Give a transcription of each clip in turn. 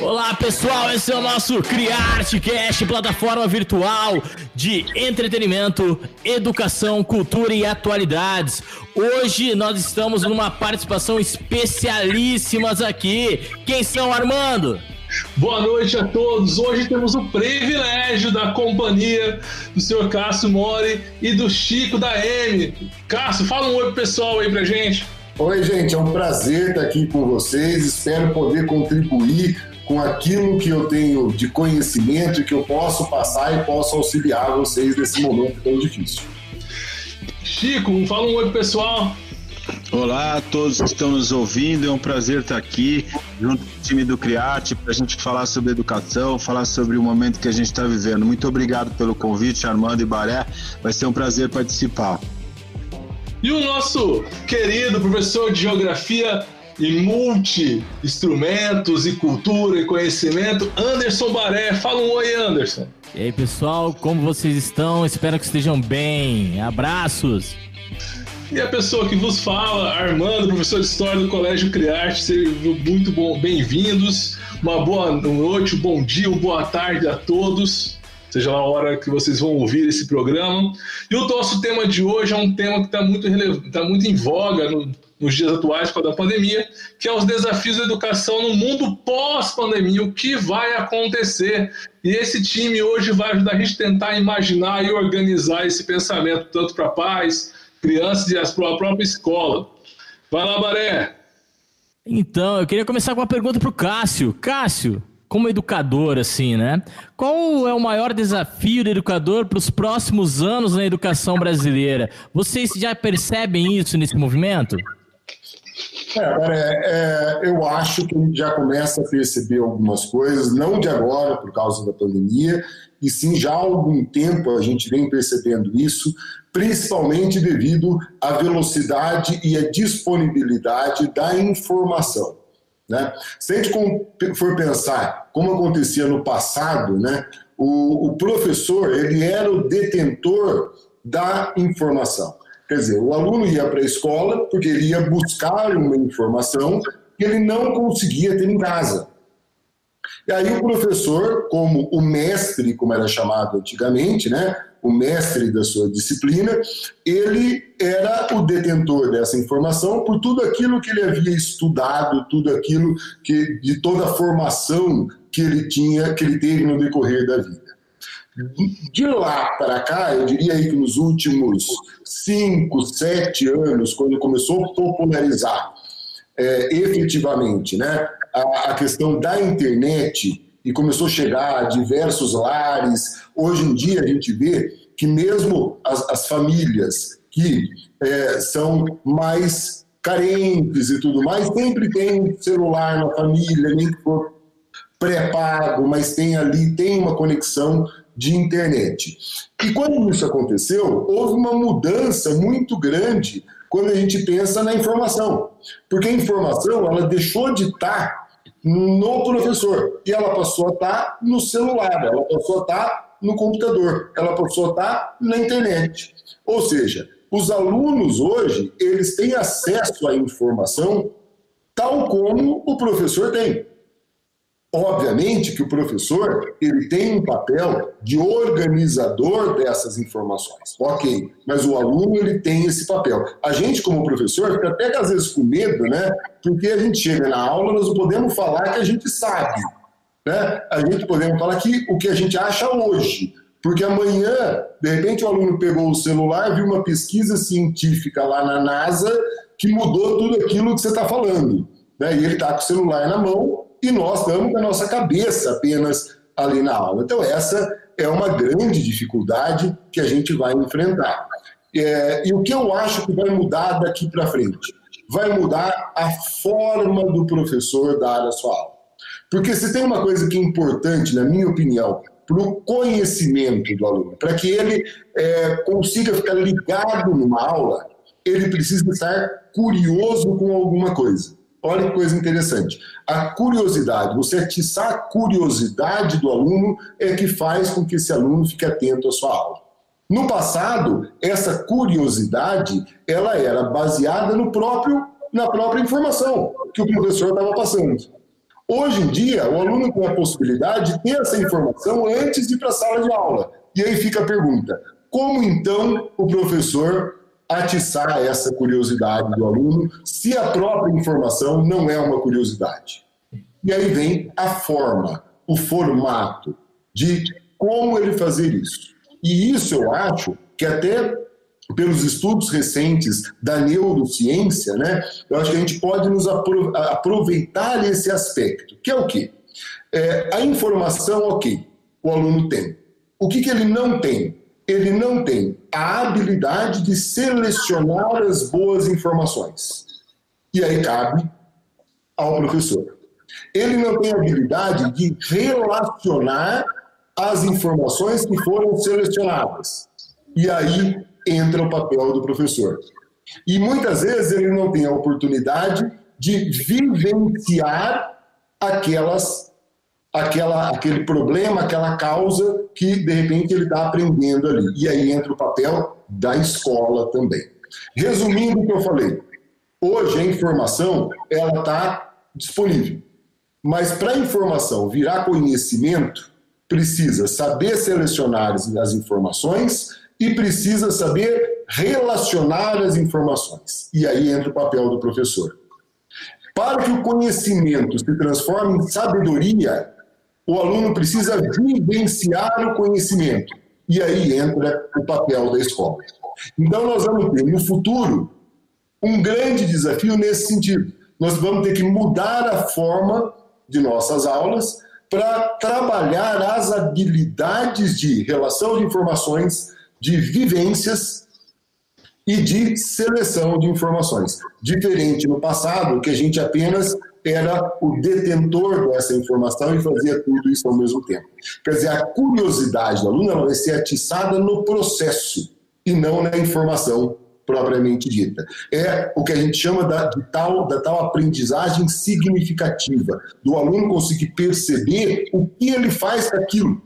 Olá pessoal, esse é o nosso CriArteCast, plataforma virtual de entretenimento, educação, cultura e atualidades. Hoje nós estamos numa participação especialíssimas aqui. Quem são, Armando? Boa noite a todos. Hoje temos o privilégio da companhia do senhor Cássio Mori e do Chico da M. Cássio, fala um oi pro pessoal aí pra gente. Oi, gente, é um prazer estar aqui com vocês. Espero poder contribuir com aquilo que eu tenho de conhecimento e que eu posso passar e posso auxiliar vocês nesse momento tão difícil. Chico, fala um oi pessoal. Olá a todos que estão nos ouvindo, é um prazer estar aqui junto com o time do Criarte para a gente falar sobre educação, falar sobre o momento que a gente está vivendo. Muito obrigado pelo convite, Armando e Baré, vai ser um prazer participar. E o nosso querido professor de Geografia, e multi-instrumentos e cultura e conhecimento, Anderson Baré. Fala um oi, Anderson. E aí, pessoal, como vocês estão? Espero que estejam bem. Abraços. E a pessoa que vos fala, Armando, professor de História do Colégio Criarte, sejam muito bem-vindos. Uma boa noite, um bom dia, uma boa tarde a todos seja lá a hora que vocês vão ouvir esse programa. E o nosso tema de hoje é um tema que está muito, tá muito em voga no, nos dias atuais com a pandemia, que é os desafios da educação no mundo pós-pandemia, o que vai acontecer. E esse time hoje vai ajudar a gente a tentar imaginar e organizar esse pensamento, tanto para pais, crianças e para a própria escola. Vai lá, Baré! Então, eu queria começar com uma pergunta para o Cássio. Cássio, como educador, assim, né? Qual é o maior desafio do educador para os próximos anos na educação brasileira? Vocês já percebem isso nesse movimento? É, é, eu acho que a gente já começa a perceber algumas coisas, não de agora, por causa da pandemia, e sim já há algum tempo a gente vem percebendo isso, principalmente devido à velocidade e à disponibilidade da informação. Né? Se a gente for pensar como acontecia no passado, né, o, o professor ele era o detentor da informação. Quer dizer, o aluno ia para a escola porque ele ia buscar uma informação que ele não conseguia ter em casa. E aí o professor, como o mestre, como era chamado antigamente, né, o mestre da sua disciplina, ele era o detentor dessa informação por tudo aquilo que ele havia estudado, tudo aquilo que de toda a formação que ele tinha, que ele teve no decorrer da vida. De lá para cá, eu diria aí que nos últimos cinco, sete anos, quando começou a popularizar é, efetivamente né, a, a questão da internet e começou a chegar a diversos lares. Hoje em dia a gente vê que mesmo as, as famílias que é, são mais carentes e tudo mais, sempre tem celular na família, nem que for pré-pago, mas tem ali, tem uma conexão de internet. E quando isso aconteceu, houve uma mudança muito grande quando a gente pensa na informação. Porque a informação, ela deixou de estar no professor e ela passou a estar no celular, ela passou a estar no computador, ela passou a estar na internet. Ou seja, os alunos hoje, eles têm acesso à informação tal como o professor tem. Obviamente que o professor ele tem um papel de organizador dessas informações, ok, mas o aluno ele tem esse papel. A gente como professor fica até às vezes com medo, né? Porque a gente chega na aula nós não podemos falar que a gente sabe, né? A gente podemos falar que o que a gente acha hoje, porque amanhã de repente o aluno pegou o celular, viu uma pesquisa científica lá na NASA que mudou tudo aquilo que você está falando, né? E ele está com o celular na mão e nós com a nossa cabeça apenas ali na aula. Então, essa é uma grande dificuldade que a gente vai enfrentar. É, e o que eu acho que vai mudar daqui para frente? Vai mudar a forma do professor dar a sua aula. Porque se tem uma coisa que é importante, na minha opinião, para o conhecimento do aluno, para que ele é, consiga ficar ligado numa aula, ele precisa estar curioso com alguma coisa. Olha que coisa interessante. A curiosidade, você atiçar a curiosidade do aluno é que faz com que esse aluno fique atento à sua aula. No passado, essa curiosidade ela era baseada no próprio, na própria informação que o professor estava passando. Hoje em dia, o aluno tem a possibilidade de ter essa informação antes de ir para a sala de aula. E aí fica a pergunta: como então o professor atiçar essa curiosidade do aluno se a própria informação não é uma curiosidade? E aí vem a forma, o formato de como ele fazer isso. E isso eu acho que até pelos estudos recentes da neurociência, né, eu acho que a gente pode nos aproveitar esse aspecto, que é o quê? É, a informação, ok, o aluno tem. O que, que ele não tem? Ele não tem a habilidade de selecionar as boas informações. E aí cabe ao professor. Ele não tem a habilidade de relacionar as informações que foram selecionadas. E aí entra o papel do professor. E muitas vezes ele não tem a oportunidade de vivenciar aquelas, aquela, aquele problema, aquela causa que de repente ele está aprendendo ali. E aí entra o papel da escola também. Resumindo o que eu falei, hoje a informação ela está disponível, mas para a informação virar conhecimento precisa saber selecionar as informações e precisa saber relacionar as informações. E aí entra o papel do professor. Para que o conhecimento se transforme em sabedoria, o aluno precisa vivenciar o conhecimento. E aí entra o papel da escola. Então, nós vamos ter no futuro um grande desafio nesse sentido. Nós vamos ter que mudar a forma de nossas aulas para trabalhar as habilidades de relação de informações, de vivências e de seleção de informações. Diferente no passado, que a gente apenas era o detentor dessa informação e fazia tudo isso ao mesmo tempo. Quer dizer, a curiosidade do aluno vai ser atiçada no processo e não na informação propriamente dita. É o que a gente chama da, tal, da tal aprendizagem significativa, do aluno conseguir perceber o que ele faz com aquilo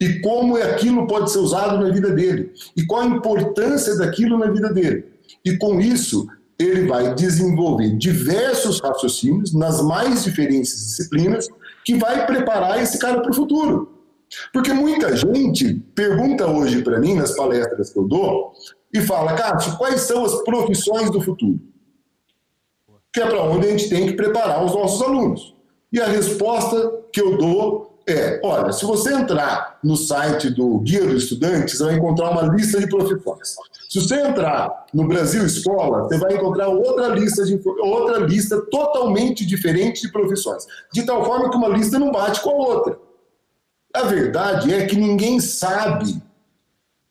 e como aquilo pode ser usado na vida dele e qual a importância daquilo na vida dele. E com isso, ele vai desenvolver diversos raciocínios nas mais diferentes disciplinas que vai preparar esse cara para o futuro. Porque muita gente pergunta hoje para mim, nas palestras que eu dou, e fala, Cássio, quais são as profissões do futuro? Que é para onde a gente tem que preparar os nossos alunos. E a resposta que eu dou é, olha, se você entrar no site do Guia do Estudante, você vai encontrar uma lista de profissões. Se você entrar no Brasil Escola, você vai encontrar outra lista, de, outra lista totalmente diferente de profissões. De tal forma que uma lista não bate com a outra. A verdade é que ninguém sabe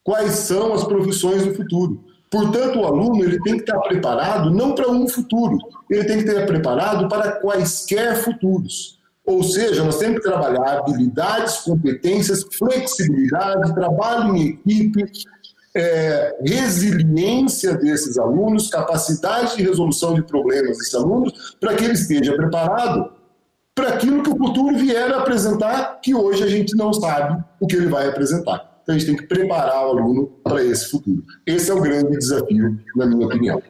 quais são as profissões do futuro. Portanto, o aluno ele tem que estar preparado não para um futuro, ele tem que estar preparado para quaisquer futuros. Ou seja, nós temos que trabalhar habilidades, competências, flexibilidade, trabalho em equipe, é, resiliência desses alunos, capacidade de resolução de problemas desses alunos, para que ele esteja preparado para aquilo que o futuro vier a apresentar, que hoje a gente não sabe o que ele vai apresentar. Então a gente tem que preparar o aluno para esse futuro. Esse é o grande desafio, na minha opinião.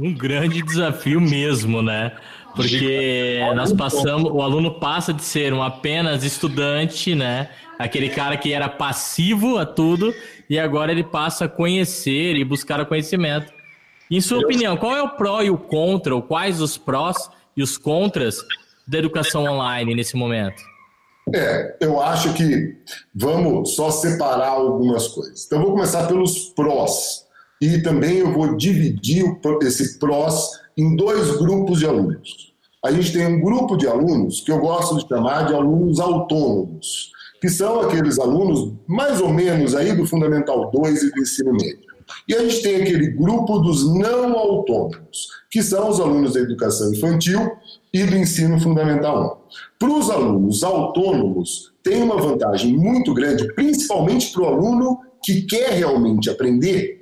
Um grande desafio mesmo, né? Porque nós passamos, o aluno passa de ser um apenas estudante, né? Aquele cara que era passivo a tudo, e agora ele passa a conhecer e buscar o conhecimento. Em sua opinião, qual é o pró e o contra, ou quais os prós e os contras da educação online nesse momento? É, eu acho que vamos só separar algumas coisas. Então, vou começar pelos prós. E também eu vou dividir esse prós em dois grupos de alunos. A gente tem um grupo de alunos que eu gosto de chamar de alunos autônomos, que são aqueles alunos mais ou menos aí do Fundamental 2 e do ensino médio. E a gente tem aquele grupo dos não autônomos, que são os alunos da educação infantil e do ensino fundamental 1. Para os alunos autônomos, tem uma vantagem muito grande, principalmente para o aluno que quer realmente aprender,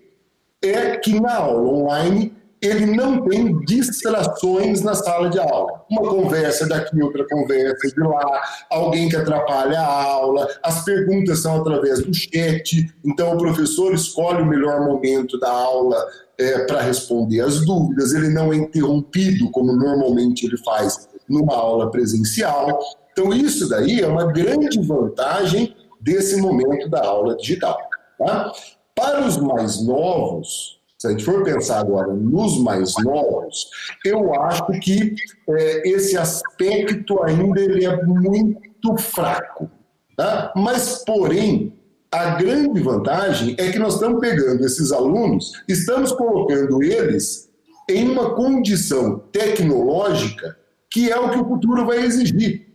é que na aula online ele não tem distrações na sala de aula. Uma conversa daqui, outra conversa de lá, alguém que atrapalha a aula, as perguntas são através do chat, então o professor escolhe o melhor momento da aula é, para responder as dúvidas, ele não é interrompido como normalmente ele faz numa aula presencial. Então, isso daí é uma grande vantagem desse momento da aula digital. Tá? Para os mais novos, se a gente for pensar agora nos mais novos, eu acho que é, esse aspecto ainda ele é muito fraco. Tá? Mas, porém, a grande vantagem é que nós estamos pegando esses alunos, estamos colocando eles em uma condição tecnológica que é o que o futuro vai exigir.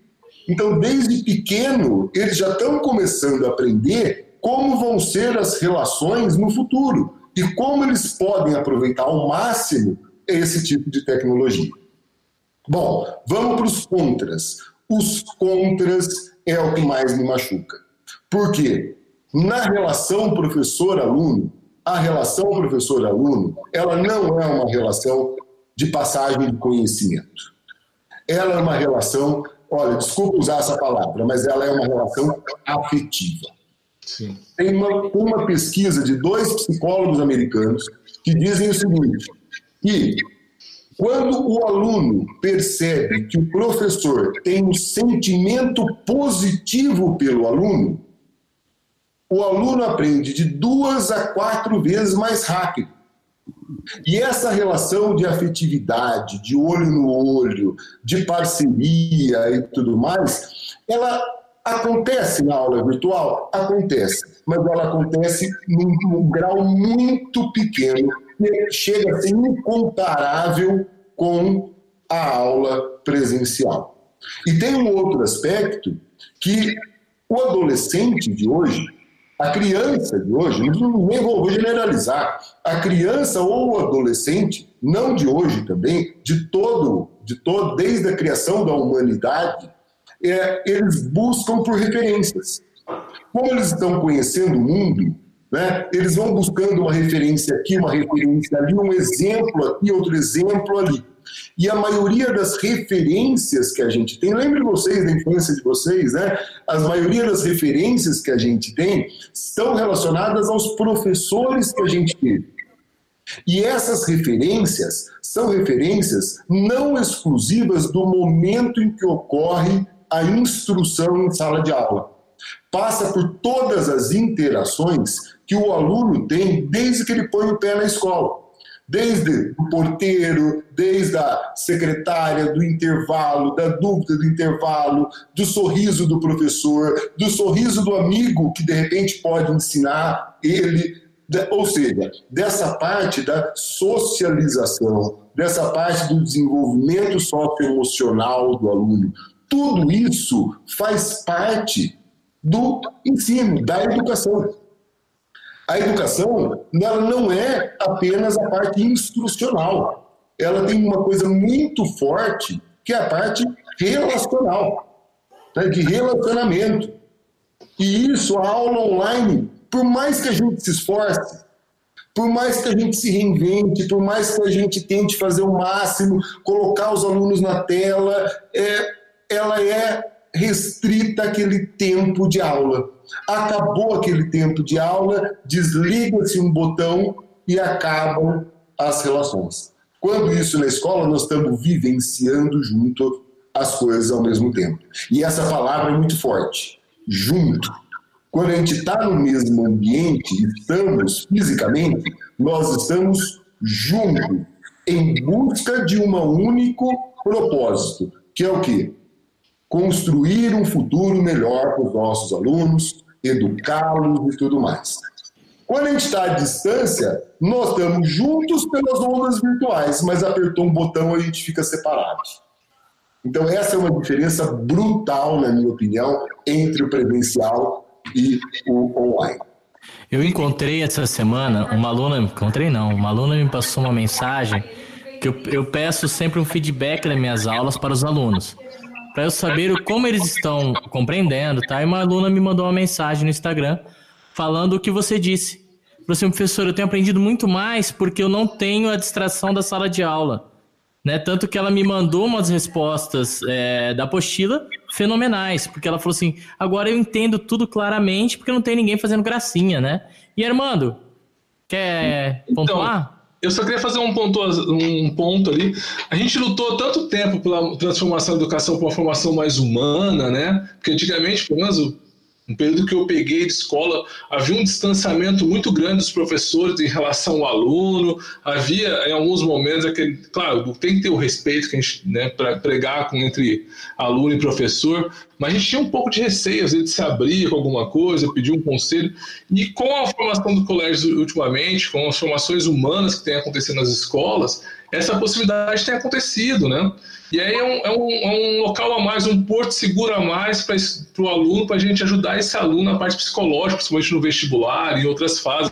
Então, desde pequeno, eles já estão começando a aprender como vão ser as relações no futuro e como eles podem aproveitar ao máximo esse tipo de tecnologia. Bom, vamos para os contras. Os contras é o que mais me machuca. Por quê? Na relação professor-aluno, a relação professor-aluno, ela não é uma relação de passagem de conhecimento. Ela é uma relação, olha, desculpa usar essa palavra, mas ela é uma relação afetiva. Sim. Tem uma, uma pesquisa de dois psicólogos americanos que dizem o seguinte, que quando o aluno percebe que o professor tem um sentimento positivo pelo aluno, o aluno aprende de duas a quatro vezes mais rápido. E essa relação de afetividade, de olho no olho, de parceria e tudo mais, ela acontece na aula virtual? Acontece, mas ela acontece num, num grau muito pequeno, que chega a ser incomparável com a aula presencial. E tem um outro aspecto que o adolescente de hoje a criança de hoje, nem vou generalizar, a criança ou o adolescente, não de hoje também, de todo, de todo, desde a criação da humanidade, é, eles buscam por referências. Como eles estão conhecendo o mundo, né, eles vão buscando uma referência aqui, uma referência ali, um exemplo aqui, outro exemplo ali. E a maioria das referências que a gente tem, lembre vocês da infância de vocês, né? A maioria das referências que a gente tem estão relacionadas aos professores que a gente teve. E essas referências são referências não exclusivas do momento em que ocorre a instrução em sala de aula. Passa por todas as interações que o aluno tem desde que ele põe o pé na escola desde o porteiro, desde a secretária, do intervalo, da dúvida do intervalo, do sorriso do professor, do sorriso do amigo que de repente pode ensinar ele, ou seja, dessa parte da socialização, dessa parte do desenvolvimento socioemocional do aluno. Tudo isso faz parte do ensino, da educação. A educação ela não é apenas a parte instrucional. Ela tem uma coisa muito forte, que é a parte relacional, né, de relacionamento. E isso, a aula online, por mais que a gente se esforce, por mais que a gente se reinvente, por mais que a gente tente fazer o máximo, colocar os alunos na tela, é, ela é restrita àquele tempo de aula. Acabou aquele tempo de aula, desliga-se um botão e acabam as relações. Quando isso na escola, nós estamos vivenciando junto as coisas ao mesmo tempo. E essa palavra é muito forte: junto. Quando a gente está no mesmo ambiente, estamos fisicamente, nós estamos juntos, em busca de um único propósito, que é o quê? Construir um futuro melhor para os nossos alunos, educá-los e tudo mais. Quando a gente está à distância, nós estamos juntos pelas ondas virtuais, mas apertou um botão a gente fica separado. Então, essa é uma diferença brutal, na minha opinião, entre o presencial e o online. Eu encontrei essa semana uma aluna, encontrei não, uma aluna me passou uma mensagem que eu, eu peço sempre um feedback nas minhas aulas para os alunos para eu saber como eles estão compreendendo, tá? E uma aluna me mandou uma mensagem no Instagram falando o que você disse. Falou assim, professor, eu tenho aprendido muito mais porque eu não tenho a distração da sala de aula. Né? Tanto que ela me mandou umas respostas é, da apostila fenomenais, porque ela falou assim: agora eu entendo tudo claramente porque não tem ninguém fazendo gracinha, né? E Armando, quer então, pontuar? Eu só queria fazer um ponto, um ponto ali. A gente lutou tanto tempo pela transformação da educação para uma formação mais humana, né? Porque antigamente, pelo menos um período que eu peguei de escola, havia um distanciamento muito grande dos professores em relação ao aluno, havia em alguns momentos aquele, claro, tem que ter o respeito que a gente, né, para pregar com, entre aluno e professor, mas a gente tinha um pouco de receio, às vezes, de se abrir com alguma coisa, pedir um conselho, e com a formação do colégio ultimamente, com as formações humanas que têm acontecido nas escolas, essa possibilidade tem acontecido, né? E aí é um, é um, é um local a mais, um porto seguro a mais para o aluno, para a gente ajudar esse aluno na parte psicológica, principalmente no vestibular e outras fases.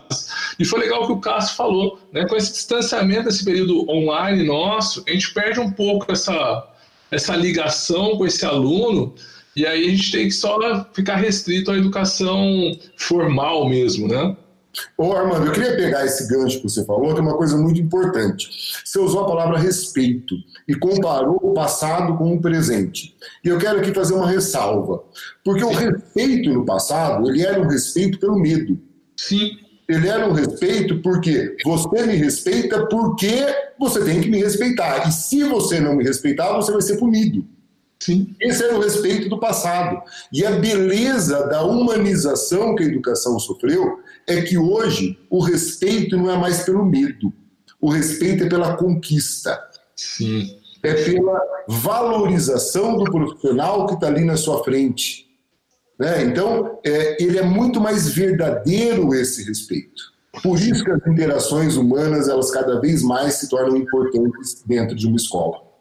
E foi legal o que o Cássio falou, né? Com esse distanciamento desse período online nosso, a gente perde um pouco essa, essa ligação com esse aluno, e aí a gente tem que só ficar restrito à educação formal mesmo, né? Ô Armando, eu queria pegar esse gancho que você falou, que é uma coisa muito importante. Você usou a palavra respeito e comparou o passado com o presente. E eu quero aqui fazer uma ressalva, porque o respeito no passado, ele era um respeito pelo medo. Sim. Ele era um respeito porque você me respeita porque você tem que me respeitar. E se você não me respeitar, você vai ser punido. Sim. Esse era o respeito do passado. E a beleza da humanização que a educação sofreu é que hoje o respeito não é mais pelo medo, o respeito é pela conquista. Sim. É pela valorização do profissional que está ali na sua frente. Né? Então, é, ele é muito mais verdadeiro esse respeito. Por isso que as interações humanas, elas cada vez mais se tornam importantes dentro de uma escola.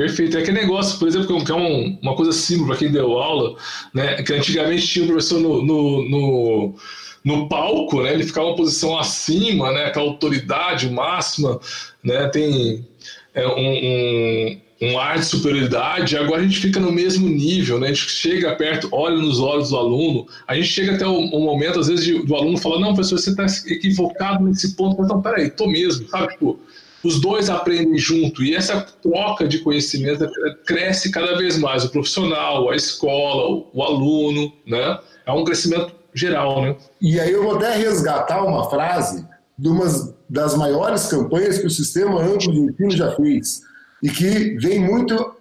Perfeito. É aquele negócio, por exemplo, que é um, uma coisa simples para quem deu aula, né? Que antigamente tinha um professor no, no, no, no, palco, né? Ele ficava uma posição acima, né? Aquela autoridade máxima, né? Tem é, um, um, um, ar de superioridade. Agora a gente fica no mesmo nível, né? A gente chega perto, olha nos olhos do aluno. A gente chega até o, o momento, às vezes, de, do aluno falar: Não, professor, você está equivocado nesse ponto. Então, peraí, tô mesmo, sabe? Tipo os dois aprendem junto e essa troca de conhecimento cresce cada vez mais o profissional, a escola, o aluno, né? É um crescimento geral, né? E aí eu vou até resgatar uma frase de uma das maiores campanhas que o Sistema Amplo de Ensino já fez e que vem muito uh,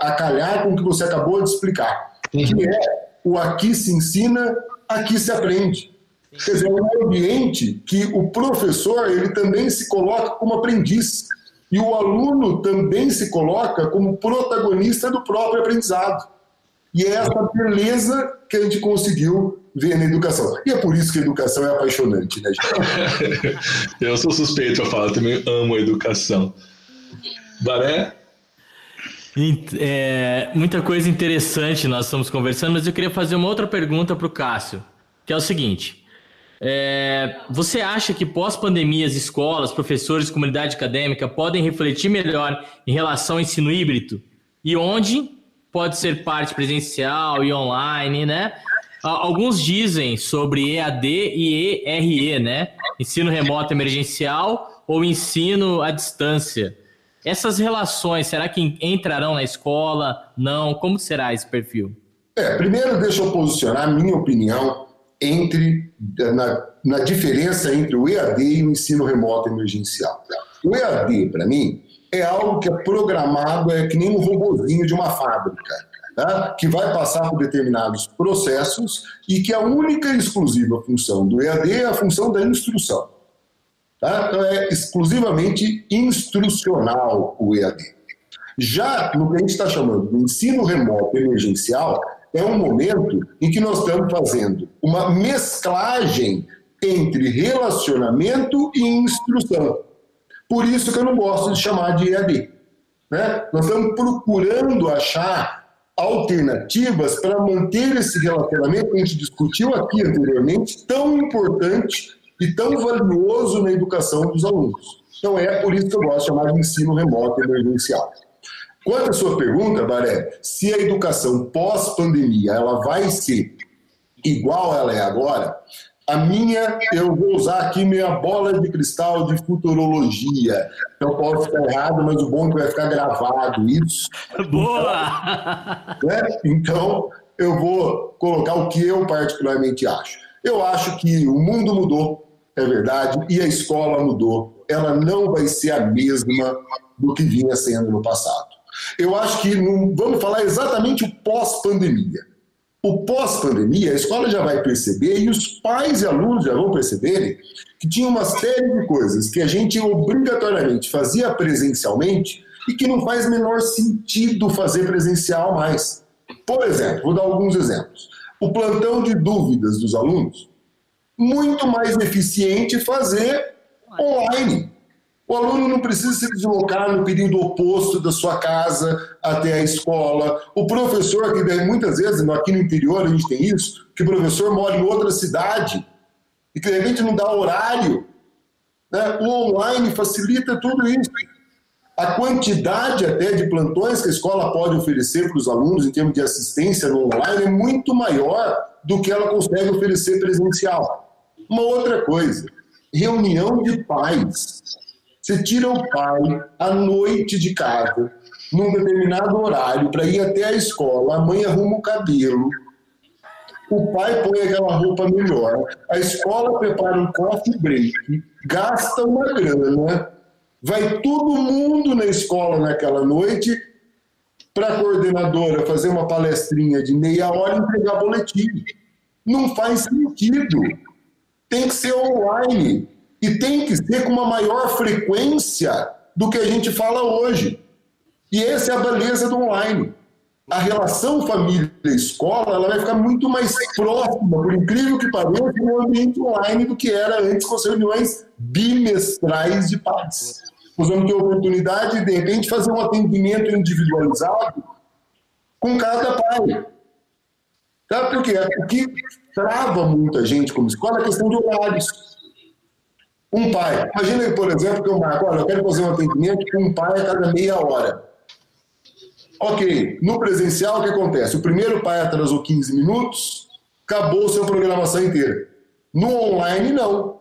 a calhar com o que você acabou de explicar, uhum. que é o aqui se ensina, aqui se aprende. Quer dizer, é um ambiente que o professor ele também se coloca como aprendiz e o aluno também se coloca como protagonista do próprio aprendizado. E é essa beleza que a gente conseguiu ver na educação. E é por isso que a educação é apaixonante, né, gente? Eu sou suspeito para falar, também amo a educação. Baré? É, muita coisa interessante nós estamos conversando, mas eu queria fazer uma outra pergunta para o Cássio, que é o seguinte: é, você acha que pós-pandemia as escolas, professores, comunidade acadêmica podem refletir melhor em relação ao ensino híbrido? E onde pode ser parte presencial e online, né? Alguns dizem sobre EAD e ERE, né? Ensino remoto emergencial ou ensino à distância. Essas relações, será que entrarão na escola? Não? Como será esse perfil? É, primeiro deixa eu posicionar a minha opinião entre na, na diferença entre o EAD e o ensino remoto emergencial. O EAD, para mim, é algo que é programado, é que nem um robozinho de uma fábrica, tá? que vai passar por determinados processos e que a única e exclusiva função do EAD é a função da instrução. Tá? Então, é exclusivamente instrucional o EAD. Já no que a gente está chamando de ensino remoto emergencial, é um momento em que nós estamos fazendo uma mesclagem entre relacionamento e instrução. Por isso que eu não gosto de chamar de EAD. Né? Nós estamos procurando achar alternativas para manter esse relacionamento que a gente discutiu aqui anteriormente, tão importante e tão valioso na educação dos alunos. Então é por isso que eu gosto de chamar de ensino remoto emergencial. Quanto à sua pergunta, Baré, se a educação pós-pandemia ela vai ser igual ela é agora, a minha, eu vou usar aqui minha bola de cristal de futurologia. Eu posso estar errado, mas o bom é que vai ficar gravado isso. Boa! Então, né? então, eu vou colocar o que eu particularmente acho. Eu acho que o mundo mudou, é verdade, e a escola mudou ela não vai ser a mesma do que vinha sendo no passado. Eu acho que vamos falar exatamente o pós-pandemia. O pós-pandemia, a escola já vai perceber e os pais e alunos já vão perceberem que tinha uma série de coisas que a gente obrigatoriamente fazia presencialmente e que não faz menor sentido fazer presencial mais. Por exemplo, vou dar alguns exemplos. O plantão de dúvidas dos alunos, muito mais eficiente fazer online. O aluno não precisa se deslocar no período oposto da sua casa até a escola. O professor, que muitas vezes aqui no interior a gente tem isso, que o professor mora em outra cidade e que de repente não dá horário. Né? O online facilita tudo isso. A quantidade até de plantões que a escola pode oferecer para os alunos em termos de assistência no online é muito maior do que ela consegue oferecer presencial. Uma outra coisa, reunião de pais. Você tira o pai à noite de casa, num determinado horário, para ir até a escola, a mãe arruma o cabelo, o pai põe aquela roupa melhor, a escola prepara um coffee break, gasta uma grana, vai todo mundo na escola naquela noite para a coordenadora fazer uma palestrinha de meia hora e entregar boletim. Não faz sentido. Tem que ser online. E tem que ser com uma maior frequência do que a gente fala hoje. E essa é a beleza do online. A relação família-escola ela vai ficar muito mais próxima, por incrível que pareça, no ambiente online do que era antes com as reuniões bimestrais de pais. Nós vamos ter a oportunidade de, de repente, fazer um atendimento individualizado com cada pai. Sabe por quê? O que trava muita gente como escola é a questão de horários. Um pai, imagina, por exemplo, que eu marco, olha, eu quero fazer um atendimento com um pai a cada meia hora. Ok, no presencial o que acontece? O primeiro pai atrasou 15 minutos, acabou a sua programação inteira. No online, não.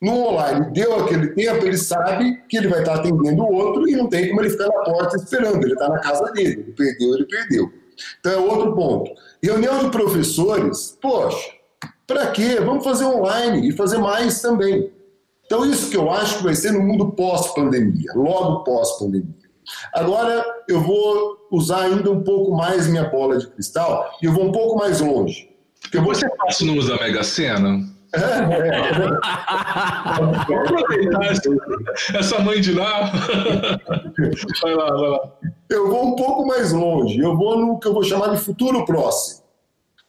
No online, deu aquele tempo, ele sabe que ele vai estar atendendo o outro e não tem como ele ficar na porta esperando, ele está na casa dele. Ele perdeu, ele perdeu. Então é outro ponto. Reunião de professores, poxa, para quê? Vamos fazer online e fazer mais também. Então, isso que eu acho que vai ser no mundo pós-pandemia, logo pós-pandemia. Agora, eu vou usar ainda um pouco mais minha bola de cristal e eu vou um pouco mais longe. Eu vou... Você passa o número da Mega Sena? É, é. Aproveitar essa mãe de lá. Vai lá, vai lá. Eu vou um pouco mais longe. Eu vou no que eu vou chamar de futuro próximo.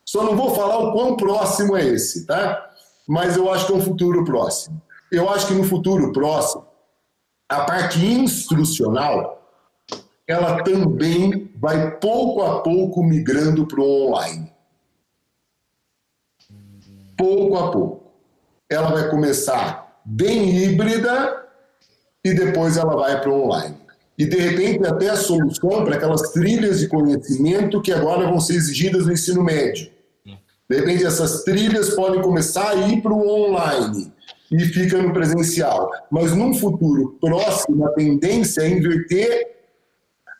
Só não vou falar o quão próximo é esse, tá? Mas eu acho que é um futuro próximo eu acho que no futuro próximo, a parte instrucional, ela também vai pouco a pouco migrando para o online. Pouco a pouco. Ela vai começar bem híbrida e depois ela vai para o online. E de repente até a solução para aquelas trilhas de conhecimento que agora vão ser exigidas no ensino médio. De repente essas trilhas podem começar a ir para o online e fica no presencial. Mas num futuro próximo, a tendência é inverter,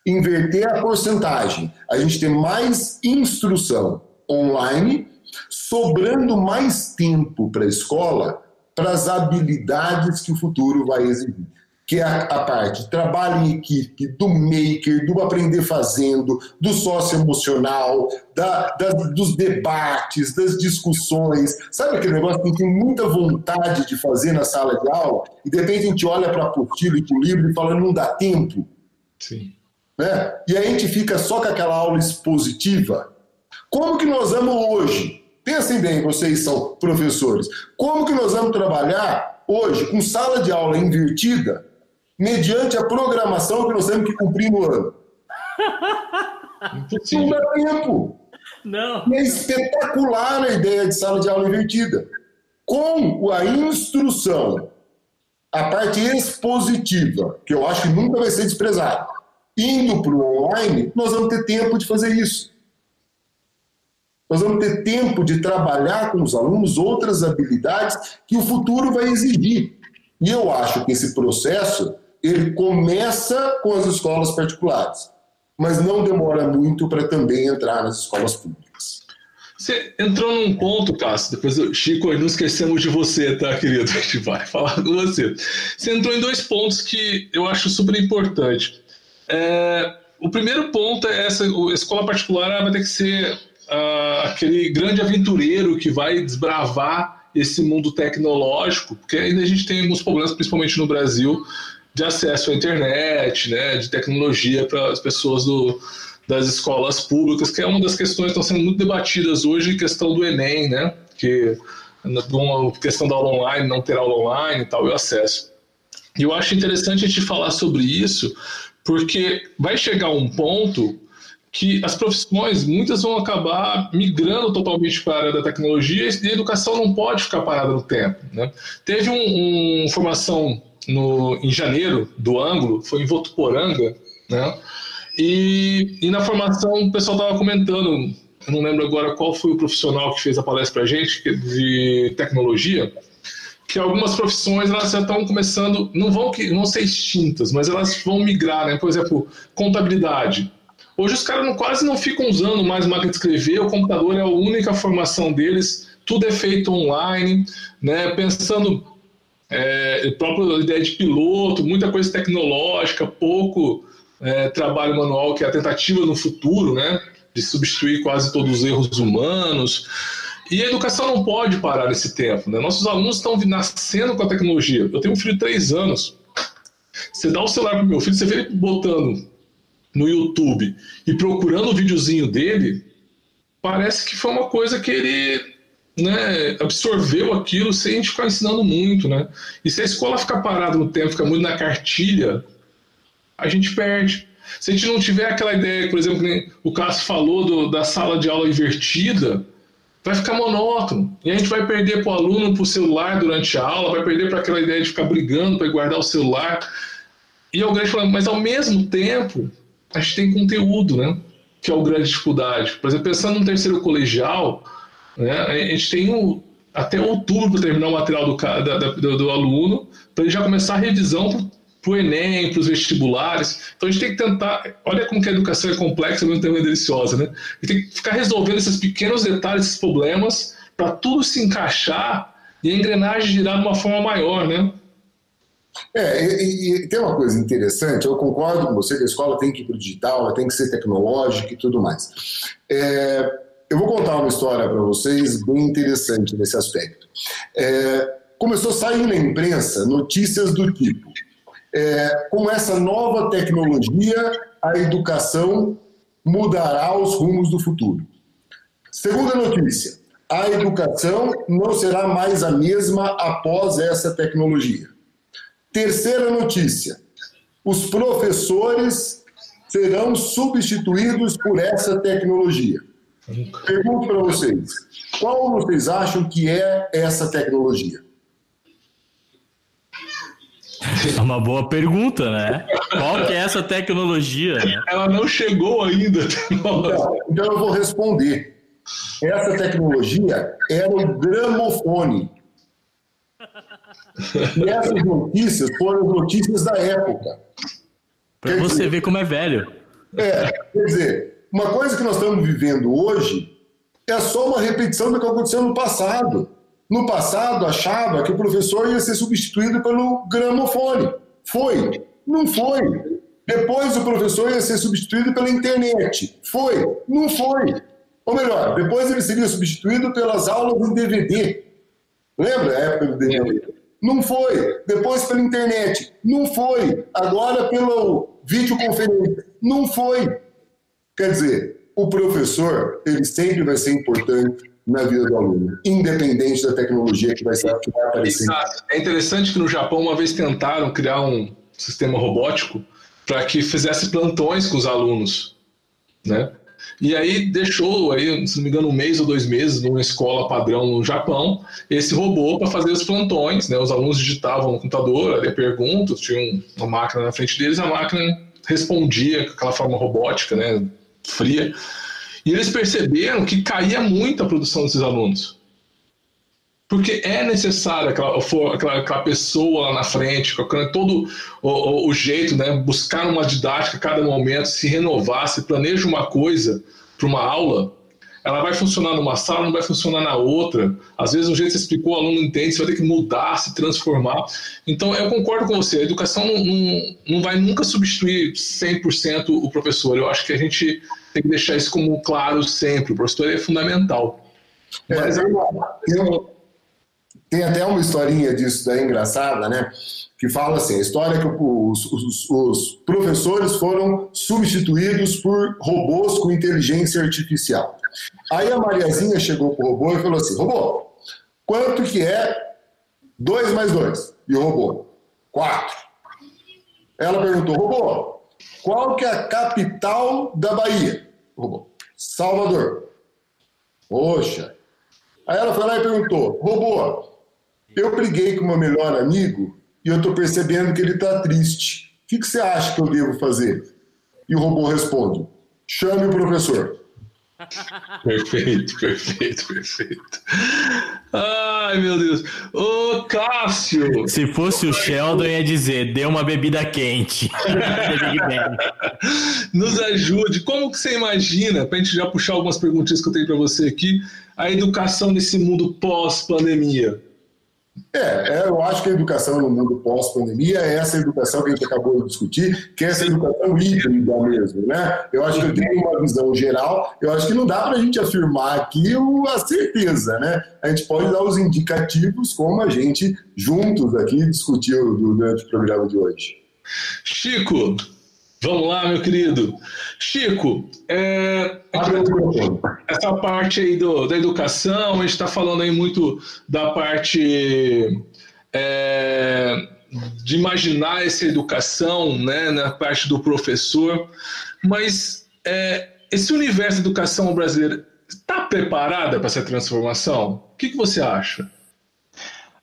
inverter a porcentagem. A gente tem mais instrução online, sobrando mais tempo para a escola para as habilidades que o futuro vai exigir que é a, a parte trabalho em equipe, do maker, do aprender fazendo, do socioemocional, da, da, dos debates, das discussões. Sabe aquele negócio que a gente tem muita vontade de fazer na sala de aula e de repente a gente olha para a apostila e para o livro e fala, não dá tempo? Sim. Né? E a gente fica só com aquela aula expositiva. Como que nós vamos hoje? Pensem bem, vocês são professores. Como que nós vamos trabalhar hoje com sala de aula invertida mediante a programação que nós temos que cumprir no ano. Não dá tempo. Não. E é espetacular a ideia de sala de aula invertida. Com a instrução, a parte expositiva, que eu acho que nunca vai ser desprezada, indo para o online, nós vamos ter tempo de fazer isso. Nós vamos ter tempo de trabalhar com os alunos outras habilidades que o futuro vai exigir. E eu acho que esse processo ele começa com as escolas particulares, mas não demora muito para também entrar nas escolas públicas. Você entrou num ponto, Cássio, depois, Chico, não esquecemos de você, tá, querido? A gente vai falar com você. Você entrou em dois pontos que eu acho super importante. É, o primeiro ponto é essa, a escola particular vai ter que ser aquele grande aventureiro que vai desbravar esse mundo tecnológico, porque ainda a gente tem alguns problemas, principalmente no Brasil, de acesso à internet, né, de tecnologia para as pessoas do, das escolas públicas, que é uma das questões que estão sendo muito debatidas hoje, questão do Enem, né, que uma questão da aula online, não ter aula online e tal, e o acesso. E eu acho interessante a gente falar sobre isso, porque vai chegar um ponto que as profissões, muitas vão acabar migrando totalmente para a área da tecnologia e a educação não pode ficar parada no tempo. Né? Teve uma um formação no, em janeiro do ângulo, foi em Votuporanga, né? E, e na formação o pessoal estava comentando, não lembro agora qual foi o profissional que fez a palestra para gente, de tecnologia, que algumas profissões elas já estão começando, não vão, não ser extintas, mas elas vão migrar, né? Por exemplo, contabilidade. Hoje os caras quase não ficam usando mais máquina de escrever, o computador é a única formação deles, tudo é feito online, né? Pensando é, própria ideia de piloto, muita coisa tecnológica, pouco é, trabalho manual, que é a tentativa no futuro, né? De substituir quase todos os erros humanos. E a educação não pode parar nesse tempo, né? Nossos alunos estão nascendo com a tecnologia. Eu tenho um filho de três anos. Você dá o celular para meu filho, você vê ele botando no YouTube e procurando o videozinho dele, parece que foi uma coisa que ele né, absorveu aquilo sem a gente ficar ensinando muito, né? E se a escola ficar parada no tempo, ficar muito na cartilha, a gente perde. Se a gente não tiver aquela ideia, por exemplo, que o Cássio falou do, da sala de aula invertida, vai ficar monótono. E a gente vai perder para o aluno para o celular durante a aula, vai perder para aquela ideia de ficar brigando para guardar o celular. E é o grande problema. Mas ao mesmo tempo, a gente tem conteúdo, né? Que é o grande dificuldade. Por exemplo, pensando no terceiro colegial, né? A gente tem um, até outubro para terminar o material do, da, do, do aluno, para ele já começar a revisão para o Enem, para os vestibulares. Então a gente tem que tentar. Olha como que a educação é complexa, mas também é deliciosa, né? A gente tem que ficar resolvendo esses pequenos detalhes, esses problemas, para tudo se encaixar e a engrenagem girar de uma forma maior, né? É, e, e, tem uma coisa interessante, eu concordo com você que a escola tem que ir para o digital, ela tem que ser tecnológica e tudo mais. É, eu vou contar uma história para vocês bem interessante nesse aspecto. É, começou a sair na imprensa notícias do tipo: é, com essa nova tecnologia, a educação mudará os rumos do futuro. Segunda notícia: a educação não será mais a mesma após essa tecnologia. Terceira notícia: os professores serão substituídos por essa tecnologia. Pergunto para vocês: qual vocês acham que é essa tecnologia? É uma boa pergunta, né? Qual que é essa tecnologia? Né? Ela não chegou ainda. Então, então eu vou responder. Essa tecnologia era o gramofone. E essas notícias foram notícias da época. Para você dizer, ver como é velho. É, quer dizer, uma coisa que nós estamos vivendo hoje é só uma repetição do que aconteceu no passado. No passado, achava que o professor ia ser substituído pelo gramofone. Foi. Não foi. Depois, o professor ia ser substituído pela internet. Foi. Não foi. Ou melhor, depois ele seria substituído pelas aulas em DVD. Lembra a época do DVD? Não foi. Depois pela internet. Não foi. Agora pelo videoconferência. Não foi. Quer dizer, o professor ele sempre vai ser importante na vida do aluno, independente da tecnologia que vai, ser, que vai aparecer. É interessante que no Japão uma vez tentaram criar um sistema robótico para que fizesse plantões com os alunos, né? E aí deixou, aí, se não me engano, um mês ou dois meses numa escola padrão no Japão, esse robô para fazer os plantões, né? Os alunos digitavam no computador, ali perguntas, tinha uma máquina na frente deles, a máquina respondia com aquela forma robótica, né? Fria. E eles perceberam que caía muito a produção desses alunos. Porque é necessário aquela, aquela, aquela pessoa lá na frente, todo o, o, o, jeito, né? buscar uma didática a cada momento, se renovar, se planeja uma coisa para uma aula, ela vai funcionar numa sala, não vai funcionar na outra. Às vezes, o jeito que você explicou, o aluno entende, você vai ter que mudar, se transformar. Então, eu concordo com você, a educação não, não, não vai nunca substituir 100% o professor. Eu acho que a gente tem que deixar isso como claro sempre. O professor é fundamental. É, Mas, eu, eu, tem até uma historinha disso daí engraçada, né? Que fala assim: a história que os, os, os, professores foram substituídos por robôs com inteligência artificial. Aí a Mariazinha chegou pro robô e falou assim: robô, quanto que é 2 mais 2? E o robô: 4. Ela perguntou: robô, qual que é a capital da Bahia? O robô: Salvador. Poxa. Aí ela foi lá e perguntou: robô, eu briguei com meu melhor amigo e eu estou percebendo que ele está triste. O que, que você acha que eu devo fazer? E o robô responde: chame o professor. Perfeito, perfeito, perfeito. Ai, meu Deus. Ô, Cássio! Se fosse o Sheldon, ia dizer: dê uma bebida quente. Nos ajude. Como que você imagina, para a gente já puxar algumas perguntinhas que eu tenho para você aqui, a educação nesse mundo pós-pandemia? É, é, eu acho que a educação no mundo pós-pandemia é essa educação que a gente acabou de discutir, que é essa educação híbrida mesmo, né? Eu acho que eu tenho uma visão geral, eu acho que não dá para a gente afirmar aqui a certeza, né? A gente pode dar os indicativos como a gente juntos aqui discutiu durante o programa de hoje. Chico, Vamos lá, meu querido. Chico, é, essa parte aí do, da educação, a gente está falando aí muito da parte é, de imaginar essa educação, né, na parte do professor, mas é, esse universo de educação brasileira está preparada para essa transformação? O que, que você acha?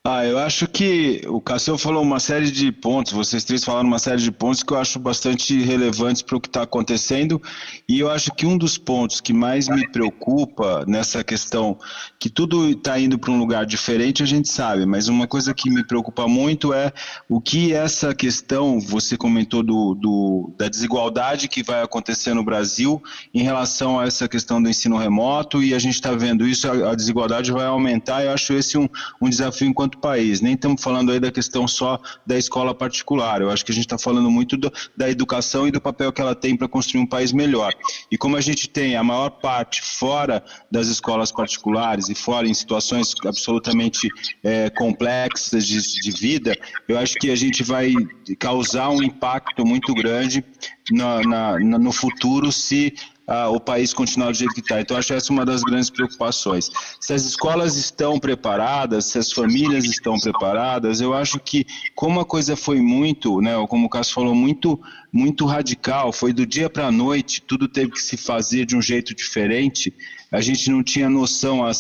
Ah, eu acho que o Cassio falou uma série de pontos, vocês três falaram uma série de pontos que eu acho bastante relevantes para o que está acontecendo, e eu acho que um dos pontos que mais me preocupa nessa questão, que tudo está indo para um lugar diferente, a gente sabe, mas uma coisa que me preocupa muito é o que essa questão, você comentou do, do da desigualdade que vai acontecer no Brasil em relação a essa questão do ensino remoto, e a gente está vendo isso, a, a desigualdade vai aumentar, eu acho esse um, um desafio enquanto enquanto país. Nem estamos falando aí da questão só da escola particular. Eu acho que a gente está falando muito do, da educação e do papel que ela tem para construir um país melhor. E como a gente tem a maior parte fora das escolas particulares e fora em situações absolutamente é, complexas de, de vida, eu acho que a gente vai causar um impacto muito grande na, na, no futuro se ah, o país continuar do jeito que está. Então, acho essa uma das grandes preocupações. Se as escolas estão preparadas, se as famílias estão preparadas, eu acho que, como a coisa foi muito, né, como o Cássio falou, muito, muito radical, foi do dia para a noite, tudo teve que se fazer de um jeito diferente. A gente não tinha noção há,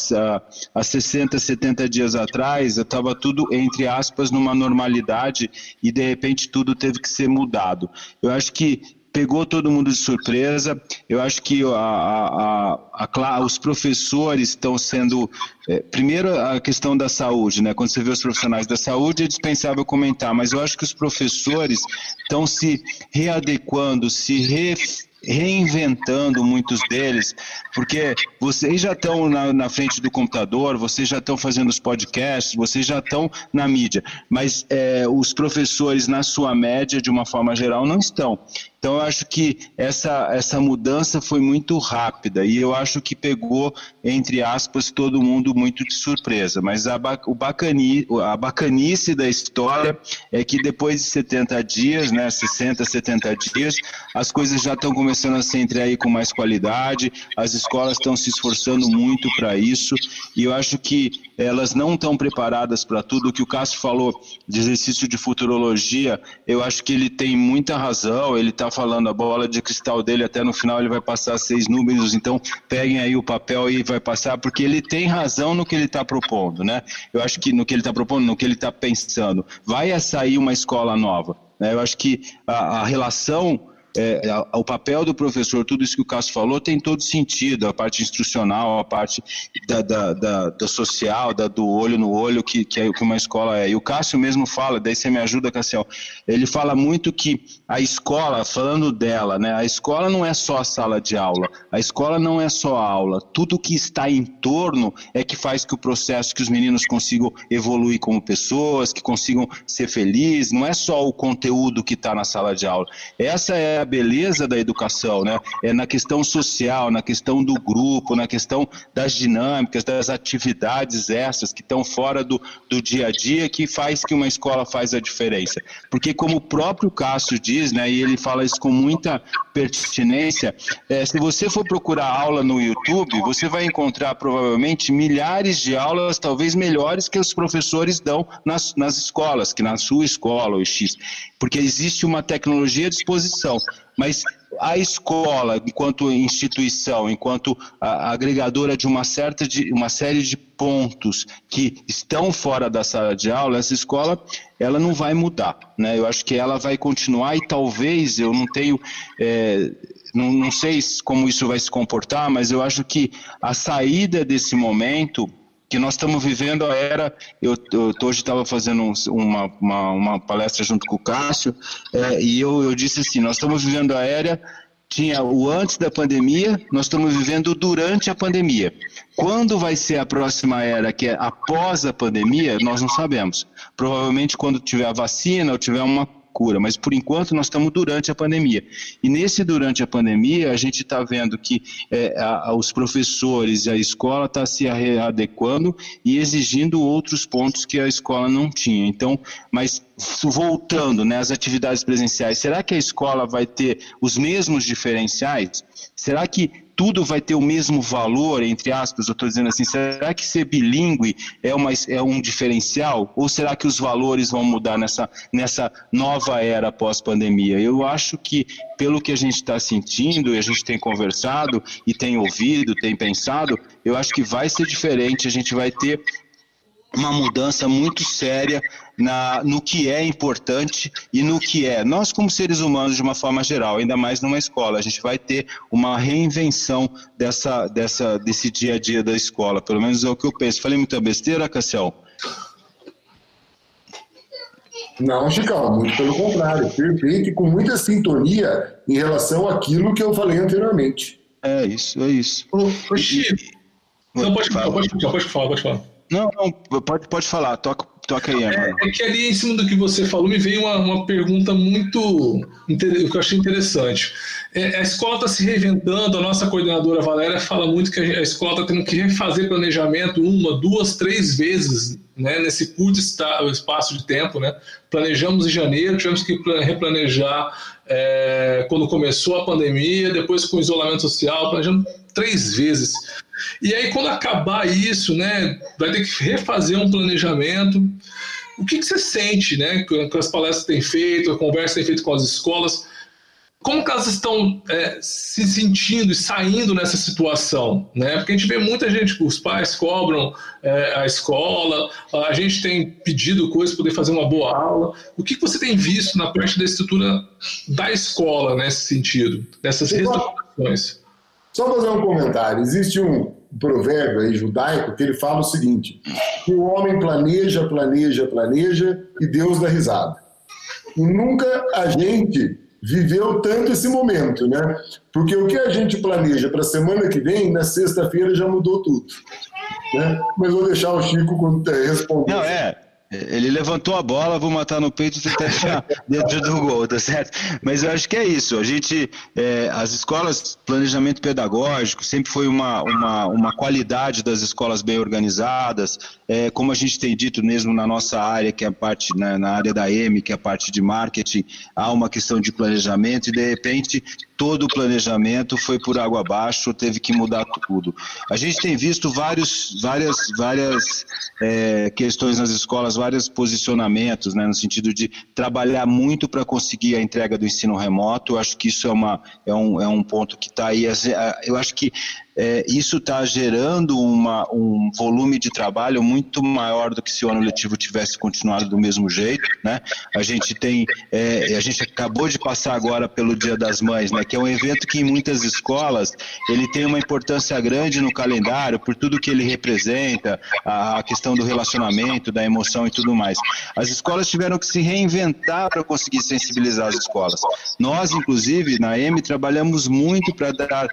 há 60, 70 dias atrás, estava tudo, entre aspas, numa normalidade e de repente tudo teve que ser mudado. Eu acho que pegou todo mundo de surpresa. Eu acho que a, a, a, os professores estão sendo. É, primeiro, a questão da saúde, né? Quando você vê os profissionais da saúde, é dispensável comentar, mas eu acho que os professores estão se readequando, se re reinventando muitos deles, porque vocês já estão na, na, frente do computador, vocês já estão fazendo os podcasts, vocês já estão na mídia, mas é, os professores, na sua média, de uma forma geral, não estão. Então, eu acho que essa, essa mudança foi muito rápida e eu acho que pegou, entre aspas, todo mundo muito de surpresa. Mas a, o bacani, a bacanice da história é que depois de 70 dias, né, 60, 70 dias, as coisas já estão começando a se entregar com mais qualidade, as escolas estão se esforçando muito para isso e eu acho que elas não estão preparadas para tudo. O que o Cássio falou de exercício de futurologia, eu acho que ele tem muita razão, ele está falando, a bola de cristal dele até no final ele vai passar seis números, então peguem aí o papel e vai passar, porque ele tem razão no que ele está propondo, né? Eu acho que no que ele está propondo, no que ele está pensando. Vai sair uma escola nova. Né? Eu acho que a, a relação é, o papel do professor, tudo isso que o Cássio falou, tem todo sentido, a parte instrucional, a parte da, da, da, da social, da, do olho no olho, que, que, é, que uma escola é. E o Cássio mesmo fala, daí você me ajuda, Cássio, ele fala muito que a escola, falando dela, né, a escola não é só a sala de aula, a escola não é só a aula, tudo que está em torno é que faz que o processo, que os meninos consigam evoluir como pessoas, que consigam ser felizes, não é só o conteúdo que está na sala de aula. Essa é a beleza da educação, né? É na questão social, na questão do grupo, na questão das dinâmicas, das atividades essas que estão fora do, do dia a dia que faz que uma escola faz a diferença. Porque como o próprio Cássio diz, né, e ele fala isso com muita pertinência, é, se você for procurar aula no YouTube, você vai encontrar provavelmente milhares de aulas, talvez melhores que os professores dão nas, nas escolas, que na sua escola, o X, porque existe uma tecnologia à disposição. Mas a escola, enquanto instituição, enquanto agregadora de uma certa de uma série de pontos que estão fora da sala de aula, essa escola ela não vai mudar, né? Eu acho que ela vai continuar e talvez eu não tenho é, não, não sei como isso vai se comportar, mas eu acho que a saída desse momento que nós estamos vivendo a era. Eu, eu hoje estava fazendo um, uma, uma, uma, palestra junto com o Cássio é, e eu, eu disse assim: nós estamos vivendo a era. Tinha o antes da pandemia, nós estamos vivendo durante a pandemia. Quando vai ser a próxima era, que é após a pandemia, nós não sabemos. Provavelmente quando tiver a vacina ou tiver uma cura, mas por enquanto nós estamos durante a pandemia. E nesse durante a pandemia, a gente está vendo que é, a, os professores e a escola está se adequando e exigindo outros pontos que a escola não tinha. Então, mas voltando né, às atividades presenciais, será que a escola vai ter os mesmos diferenciais? Será que tudo vai ter o mesmo valor, entre aspas, eu estou dizendo assim, será que ser bilíngue é, é um diferencial? Ou será que os valores vão mudar nessa, nessa nova era pós-pandemia? Eu acho que, pelo que a gente está sentindo, e a gente tem conversado, e tem ouvido, tem pensado, eu acho que vai ser diferente, a gente vai ter uma mudança muito séria na, no que é importante e no que é. Nós, como seres humanos, de uma forma geral, ainda mais numa escola, a gente vai ter uma reinvenção dessa, dessa, desse dia a dia da escola. Pelo menos é o que eu penso. Falei muita besteira, Cassiel? Não, Chicão, muito pelo contrário. Perfeito e com muita sintonia em relação àquilo que eu falei anteriormente. É isso, é isso. Ô, Chico, não, pode, falar, pode, pode falar, pode falar. Não, não, pode, pode falar, toca, toca aí, é, é, que ali em cima do que você falou me veio uma, uma pergunta muito que eu achei interessante. É, a escola está se reinventando, a nossa coordenadora Valéria fala muito que a, escola está tendo que refazer planejamento uma, duas, três vezes né, nesse curto espaço de tempo. Né? Planejamos em janeiro, tivemos que replanejar é, quando começou a pandemia, depois com o isolamento social, planejamos três vezes. E aí, quando acabar isso, né, vai ter que refazer um planejamento. O que, que você sente, né, que as palestras têm feito, a conversa tem feito com as escolas? Como que elas estão é, se sentindo e saindo nessa situação? Né? Porque a gente vê muita gente, os pais cobram é, a escola, a gente tem pedido coisas para poder fazer uma boa aula. O que, que você tem visto na parte da estrutura da escola nesse sentido, dessas reestruturações? Só fazer um comentário. Existe um provérbio aí judaico que ele fala o seguinte: o homem planeja, planeja, planeja e Deus dá risada. E nunca a gente viveu tanto esse momento, né? Porque o que a gente planeja para a semana que vem, na sexta-feira já mudou tudo. Né? Mas vou deixar o Chico responder. Não, é. Ele levantou a bola, vou matar no peito e tentar enfiar dentro do gol, tá certo? Mas eu acho que é isso. A gente, é, as escolas, planejamento pedagógico, sempre foi uma, uma, uma qualidade das escolas bem organizadas. É, como a gente tem dito mesmo na nossa área, que é a parte, né, na área da M, que é a parte de marketing, há uma questão de planejamento e de repente todo o planejamento foi por água abaixo, teve que mudar tudo. A gente tem visto vários, várias, várias é, questões nas escolas, vários posicionamentos, né, no sentido de trabalhar muito para conseguir a entrega do ensino remoto. Eu acho que isso é, uma, é, um, é um ponto que está aí. Eu acho que é, isso está gerando uma, um volume de trabalho muito maior do que se o ano letivo tivesse continuado do mesmo jeito, né? A gente tem, é, a gente acabou de passar agora pelo Dia das Mães, né? Que é um evento que em muitas escolas ele tem uma importância grande no calendário por tudo que ele representa, a, a questão do relacionamento, da emoção e tudo mais. As escolas tiveram que se reinventar para conseguir sensibilizar as escolas. Nós, inclusive, na M, trabalhamos muito para dar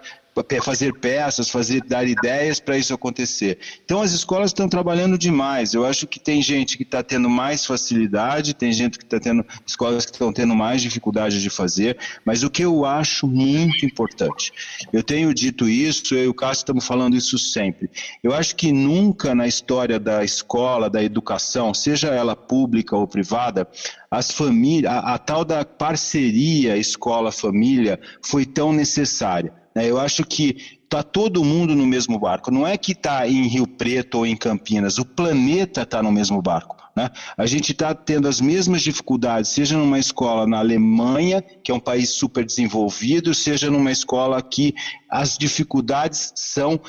fazer peças, fazer dar ideias para isso acontecer. Então as escolas estão trabalhando demais. Eu acho que tem gente que está tendo mais facilidade, tem gente que está tendo escolas que estão tendo mais dificuldade de fazer. Mas o que eu acho muito importante, eu tenho dito isso, eu e o Cássio estamos falando isso sempre. Eu acho que nunca na história da escola, da educação, seja ela pública ou privada, as famílias, a, a tal da parceria escola-família foi tão necessária. Né? Eu acho que está todo mundo no mesmo barco. Não é que está em Rio Preto ou em Campinas, o planeta está no mesmo barco. Né? A gente está tendo as mesmas dificuldades, seja numa escola na Alemanha, que é um país super desenvolvido, seja numa escola que as dificuldades são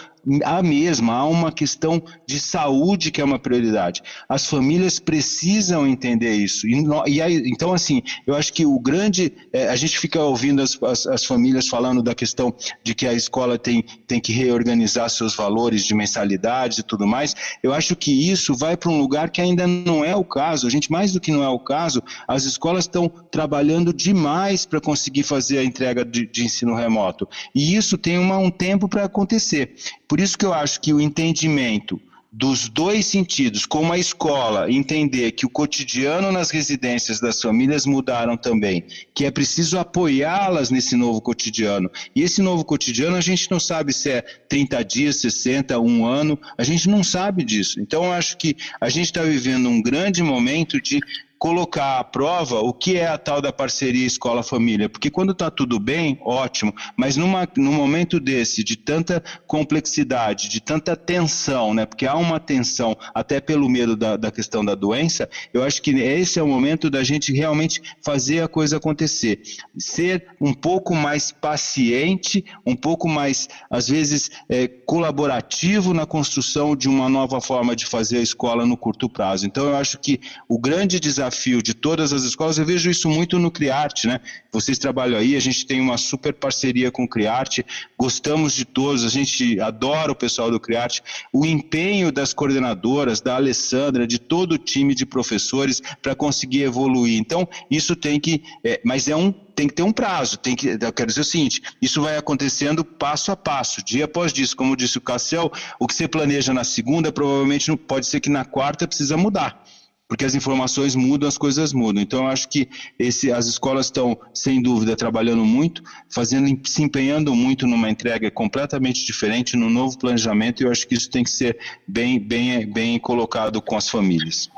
a mesma, há uma questão de saúde que é uma prioridade. As famílias precisam entender isso. E, e aí, então, assim, eu acho que o grande. É, a gente fica ouvindo as, as, as, famílias falando da questão de que a escola tem, tem que reorganizar seus valores de mensalidades e tudo mais. Eu acho que isso vai para um lugar que ainda não é o caso. A gente, mais do que não é o caso, as escolas estão trabalhando demais para conseguir fazer a entrega de, de ensino remoto. E isso tem uma, um tempo para acontecer. Por isso que eu acho que o entendimento dos dois sentidos, como a escola entender que o cotidiano nas residências das famílias mudaram também, que é preciso apoiá-las nesse novo cotidiano. E esse novo cotidiano a gente não sabe se é 30 dias, 60, um ano, a gente não sabe disso. Então eu acho que a gente está vivendo um grande momento de colocar à prova o que é a tal da parceria escola-família, porque quando está tudo bem, ótimo, mas numa, num momento desse, de tanta complexidade, de tanta tensão, né, porque há uma tensão até pelo medo da, da questão da doença, eu acho que esse é o momento da gente realmente fazer a coisa acontecer, ser um pouco mais paciente, um pouco mais, às vezes, é, colaborativo na construção de uma nova forma de fazer a escola no curto prazo. Então, eu acho que o grande desafio desafio de todas as escolas, eu vejo isso muito no Criarte, né? Vocês trabalham aí, a gente tem uma super parceria com o Criarte, gostamos de todos, a gente adora o pessoal do Criarte, o empenho das coordenadoras, da Alessandra, de todo o time de professores para conseguir evoluir. Então, isso tem que, é, mas é um tem que ter um prazo, tem que, eu quero dizer o seguinte, isso vai acontecendo passo a passo, dia após dia, como disse o Cassel, o que você planeja na segunda, provavelmente pode ser que na quarta precisa mudar porque as informações mudam, as coisas mudam. Então, eu acho que esse, as escolas estão, sem dúvida, trabalhando muito, fazendo, se empenhando muito numa entrega completamente diferente, num novo planejamento, e eu acho que isso tem que ser bem, bem, bem colocado com as famílias.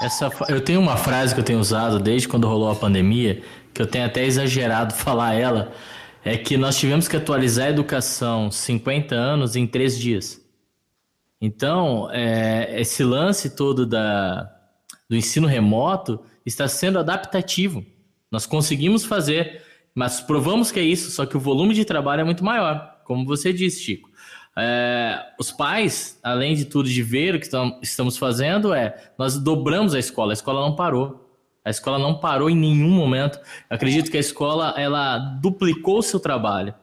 Essa, eu tenho uma frase que eu tenho usado desde quando rolou a pandemia, que eu tenho até exagerado falar ela, é que nós tivemos que atualizar a educação 50 anos em três dias. Então, é, esse lance todo da, do ensino remoto está sendo adaptativo. Nós conseguimos fazer, mas provamos que é isso, só que o volume de trabalho é muito maior, como você disse, Chico. É, os pais, além de tudo de ver o que estamos fazendo, é nós dobramos a escola, a escola não parou. A escola não parou em nenhum momento. Eu acredito que a escola ela duplicou o seu trabalho.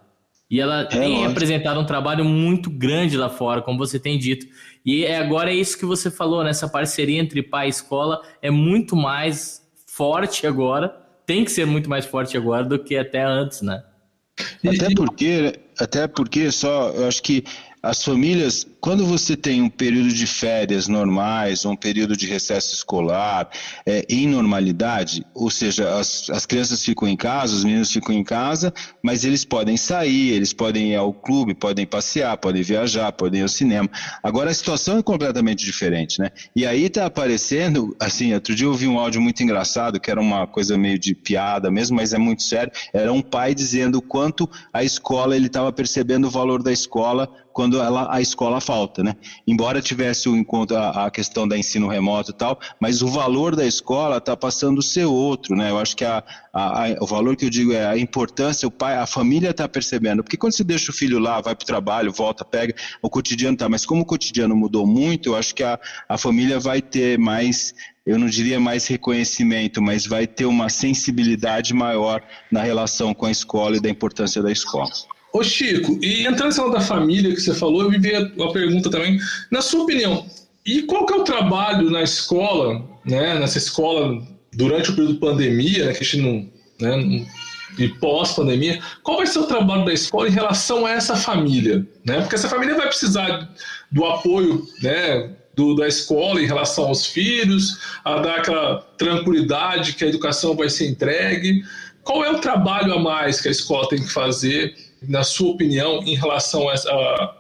E ela é, tem lógico. apresentado um trabalho muito grande lá fora, como você tem dito. E é, agora é isso que você falou, nessa né? parceria entre pai e escola é muito mais forte agora, tem que ser muito mais forte agora do que até antes, né? Até porque, até porque só, eu acho que as famílias, quando você tem um período de férias normais, um período de recesso escolar, é, em normalidade, ou seja, as, as crianças ficam em casa, os meninos ficam em casa, mas eles podem sair, eles podem ir ao clube, podem passear, podem viajar, podem ir ao cinema. Agora a situação é completamente diferente, né? E aí está aparecendo, assim, outro dia eu ouvi um áudio muito engraçado, que era uma coisa meio de piada mesmo, mas é muito sério. Era um pai dizendo o quanto a escola, ele estava percebendo o valor da escola quando ela, a escola falta, né? Embora tivesse o encontro, a, a questão da ensino remoto e tal, mas o valor da escola está passando a ser outro, né? Eu acho que a, a, a, o valor que eu digo é a importância, o pai, a família está percebendo. Porque quando você deixa o filho lá, vai para o trabalho, volta, pega, o cotidiano tá. Mas como o cotidiano mudou muito, eu acho que a, a família vai ter mais eu não diria mais reconhecimento, mas vai ter uma sensibilidade maior na relação com a escola e da importância da escola. Ô Chico, e entrando na da família que você falou, eu me veio uma pergunta também. Na sua opinião, e qual que é o trabalho na escola, né, nessa escola durante o período de pandemia, né, que a gente não, né, e pós-pandemia, qual vai ser o trabalho da escola em relação a essa família, né? Porque essa família vai precisar do apoio, né, do, da escola em relação aos filhos, a dar aquela tranquilidade que a educação vai ser entregue. Qual é o trabalho a mais que a escola tem que fazer, na sua opinião, em relação a, a,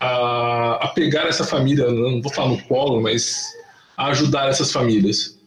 a, a pegar essa família, não vou falar no colo, mas a ajudar essas famílias?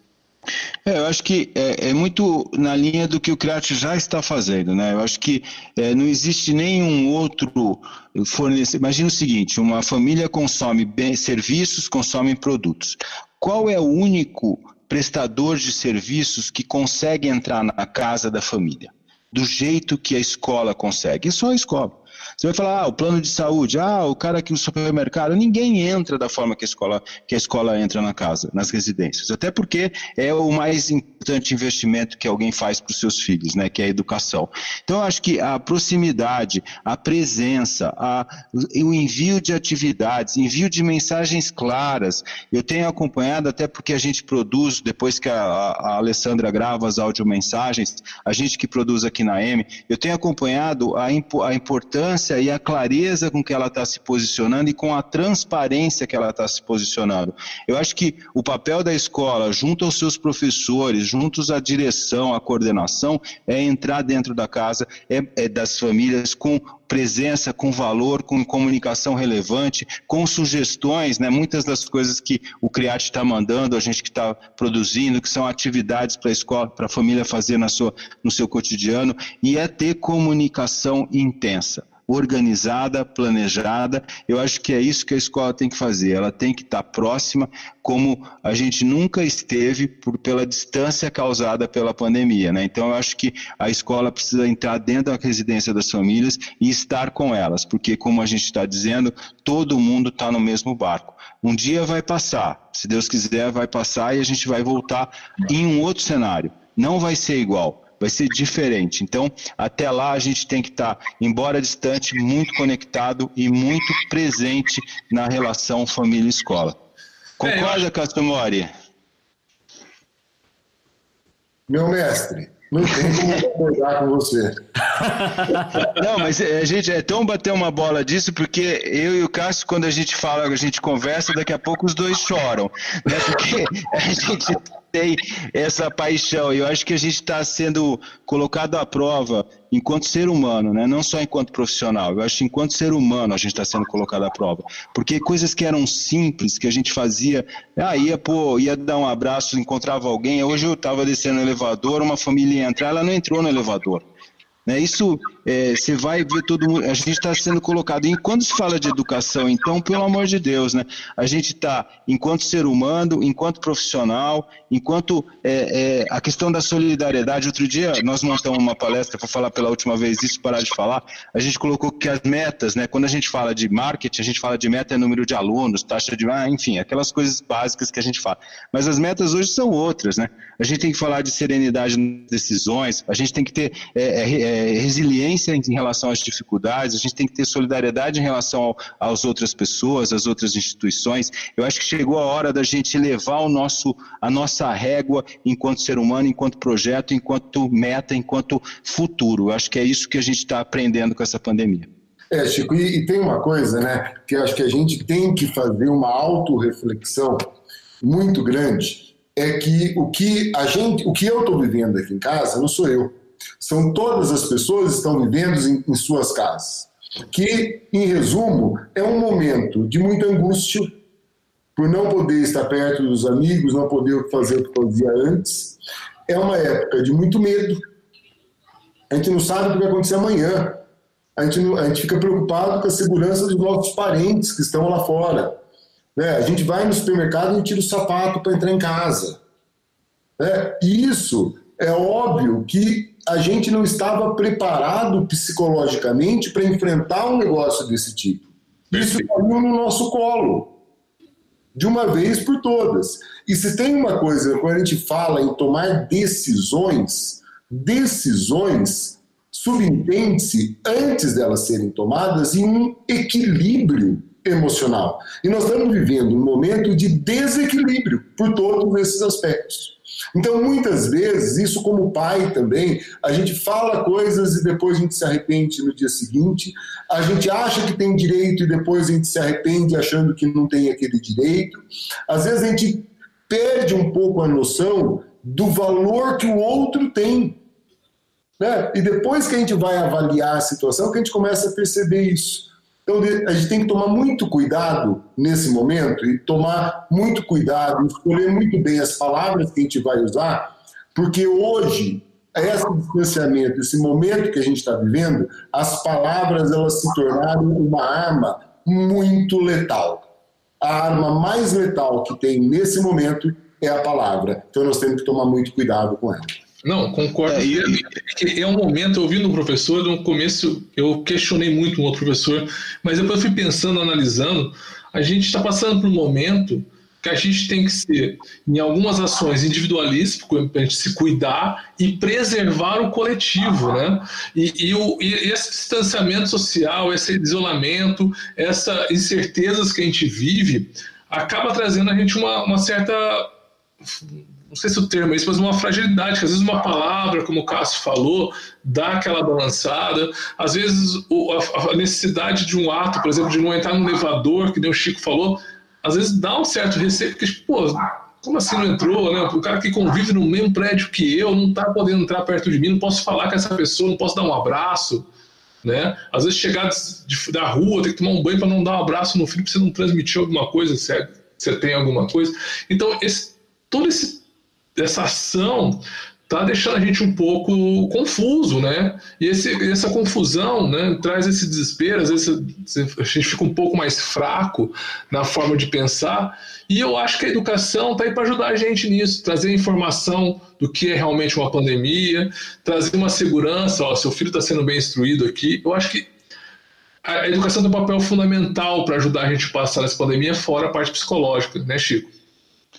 É, eu acho que é, é, muito na linha do que o Criarte já está fazendo, né? Eu acho que é, não existe nenhum outro fornecedor. Imagina o seguinte: uma família consome bem, serviços, consome produtos. Qual é o único prestador de serviços que consegue entrar na casa da família? Do jeito que a escola consegue. É só a escola. Você vai falar, ah, o plano de saúde, ah, o cara aqui no supermercado, ninguém entra da forma que a escola, que a escola entra na casa, nas residências. Até porque é o mais importante investimento que alguém faz para os seus filhos, né, que é a educação. Então, acho que a proximidade, a presença, a, o envio de atividades, envio de mensagens claras. Eu tenho acompanhado, até porque a gente produz, depois que a, a Alessandra grava as audiomensagens, a gente que produz aqui na M, eu tenho acompanhado a, a importância e a clareza com que ela está se posicionando e com a transparência que ela está se posicionando. Eu acho que o papel da escola, junto aos seus professores, juntos à direção, à coordenação, é entrar dentro da casa, é, é das famílias com presença, com valor, com comunicação relevante, com sugestões, né? muitas das coisas que o CRIAT está mandando, a gente que está produzindo, que são atividades para a escola, para a família fazer na sua, no seu cotidiano, e é ter comunicação intensa organizada, planejada. Eu acho que é isso que a escola tem que fazer. Ela tem que estar próxima, como a gente nunca esteve por, pela distância causada pela pandemia. Né? Então, eu acho que a escola precisa entrar dentro da residência das famílias e estar com elas, porque, como a gente está dizendo, todo mundo está no mesmo barco. Um dia vai passar, se Deus quiser, vai passar e a gente vai voltar em um outro cenário. Não vai ser igual vai ser diferente. Então, até lá a gente tem que estar, tá, embora distante, muito conectado e muito presente na relação família-escola. Concorda, é, Castro Mori? Meu mestre, não tem como concordar com você. Não, mas a é, gente é tão bater uma bola disso, porque eu e o Cássio, quando a gente fala, a gente conversa, daqui a pouco os dois choram. Né? Porque a gente tem essa paixão. Eu acho que a gente está sendo colocado à prova enquanto ser humano, né? não só enquanto profissional. Eu acho que enquanto ser humano a gente está sendo colocado à prova. Porque coisas que eram simples, que a gente fazia, ah, ia, pô, ia dar um abraço, encontrava alguém. Hoje eu estava descendo no elevador, uma família ia entrar, ela não entrou no elevador. Né? Isso é, você vai ver todo mundo. A gente está sendo colocado. E quando se fala de educação, então, pelo amor de Deus, né? A gente está, enquanto ser humano, enquanto profissional, enquanto é, é, a questão da solidariedade. Outro dia nós montamos uma palestra para falar pela última vez isso, parar de falar. A gente colocou que as metas, né? Quando a gente fala de marketing, a gente fala de meta é número de alunos, taxa de, ah, enfim, aquelas coisas básicas que a gente fala. Mas as metas hoje são outras, né? A gente tem que falar de serenidade nas decisões. A gente tem que ter é, resiliência em relação às dificuldades, a gente tem que ter solidariedade em relação às outras pessoas, às outras instituições. Eu acho que chegou a hora da gente levar o nosso, a nossa régua enquanto ser humano, enquanto projeto, enquanto meta, enquanto futuro. Eu acho que é isso que a gente está aprendendo com essa pandemia. É, Chico, e, e, tem uma coisa, né, que acho que a gente tem que fazer uma autorreflexão muito grande, é que o que a gente, o que eu estou vivendo aqui em casa não sou eu. São todas as pessoas que estão vivendo em, em suas casas. Que, em resumo, é um momento de muita angústia por não poder estar perto dos amigos, não poder fazer o que fazia antes. É uma época de muito medo. A gente não sabe o que vai acontecer amanhã. a gente, a gente fica preocupado com a segurança dos nossos parentes que estão lá fora. Né? A gente vai no supermercado e tira o sapato para entrar em casa. Né? E isso é óbvio que a gente não estava preparado psicologicamente para enfrentar um negócio desse tipo. Isso caiu no nosso colo, de uma vez por todas. E se tem uma coisa, quando a gente fala em tomar decisões, decisões subentende-se, antes delas serem tomadas, em um equilíbrio emocional. E nós estamos vivendo um momento de desequilíbrio por todos esses aspectos. Então, muitas vezes, isso como pai também, a gente fala coisas e depois a gente se arrepende no dia seguinte, a gente acha que tem direito e depois a gente se arrepende achando que não tem aquele direito. Às vezes a gente perde um pouco a noção do valor que o outro tem. Né? E depois que a gente vai avaliar a situação, que a gente começa a perceber isso. Então, a gente tem que tomar muito cuidado nesse momento e tomar muito cuidado, escolher muito bem as palavras que a gente vai usar, porque hoje, esse distanciamento, esse momento que a gente está vivendo, as palavras elas se tornaram uma arma muito letal. A arma mais letal que tem nesse momento é a palavra. Então, nós temos que tomar muito cuidado com ela. Não, concordo. É, e... é um momento, ouvindo o professor, no começo eu questionei muito um outro professor, mas depois eu fui pensando, analisando, a gente está passando por um momento que a gente tem que ser, em algumas ações individualistas, para a gente se cuidar e preservar o coletivo, né? E, e, o, e esse distanciamento social, esse isolamento, essas incertezas que a gente vive, acaba trazendo a gente uma, uma certa não sei se o termo é isso, mas uma fragilidade, que às vezes uma palavra, como o Cássio falou, dá aquela balançada. Às vezes a, necessidade de um ato, por exemplo, de não entrar no elevador, que nem o Chico falou, às vezes dá um certo receio, porque, pô, como assim não entrou, né? O cara que convive no mesmo prédio que eu não está podendo entrar perto de mim, não posso falar com essa pessoa, não posso dar um abraço, né? Às vezes chegar de, da rua, tem que tomar um banho para não dar um abraço no filho, para você não transmitir alguma coisa, se é, você tem alguma coisa. Então, esse, todo esse essa ação está deixando a gente um pouco confuso, né? E esse, essa confusão né, traz esse desespero, às vezes a gente fica um pouco mais fraco na forma de pensar. E eu acho que a educação está aí para ajudar a gente nisso, trazer informação do que é realmente uma pandemia, trazer uma segurança, ó, seu filho está sendo bem instruído aqui. Eu acho que a educação tem um papel fundamental para ajudar a gente a passar essa pandemia, fora a parte psicológica, né, Chico?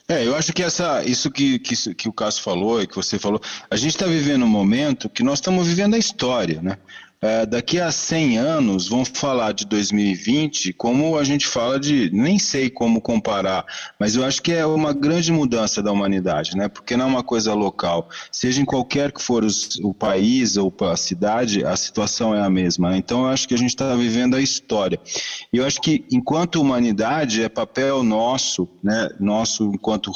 É, eu acho que essa, isso que, que, que o Cássio falou e que você falou, a gente está vivendo um momento que nós estamos vivendo a história, né? É, daqui a 100 anos vão falar de 2020 como a gente fala de, nem sei como comparar, mas eu acho que é uma grande mudança da humanidade, né? Porque não é uma coisa local. Seja em qualquer que for os, o país ou a cidade, a situação é a mesma. Né? Então eu acho que a gente está vivendo a história. E eu acho que enquanto humanidade é papel nosso, né? Nosso enquanto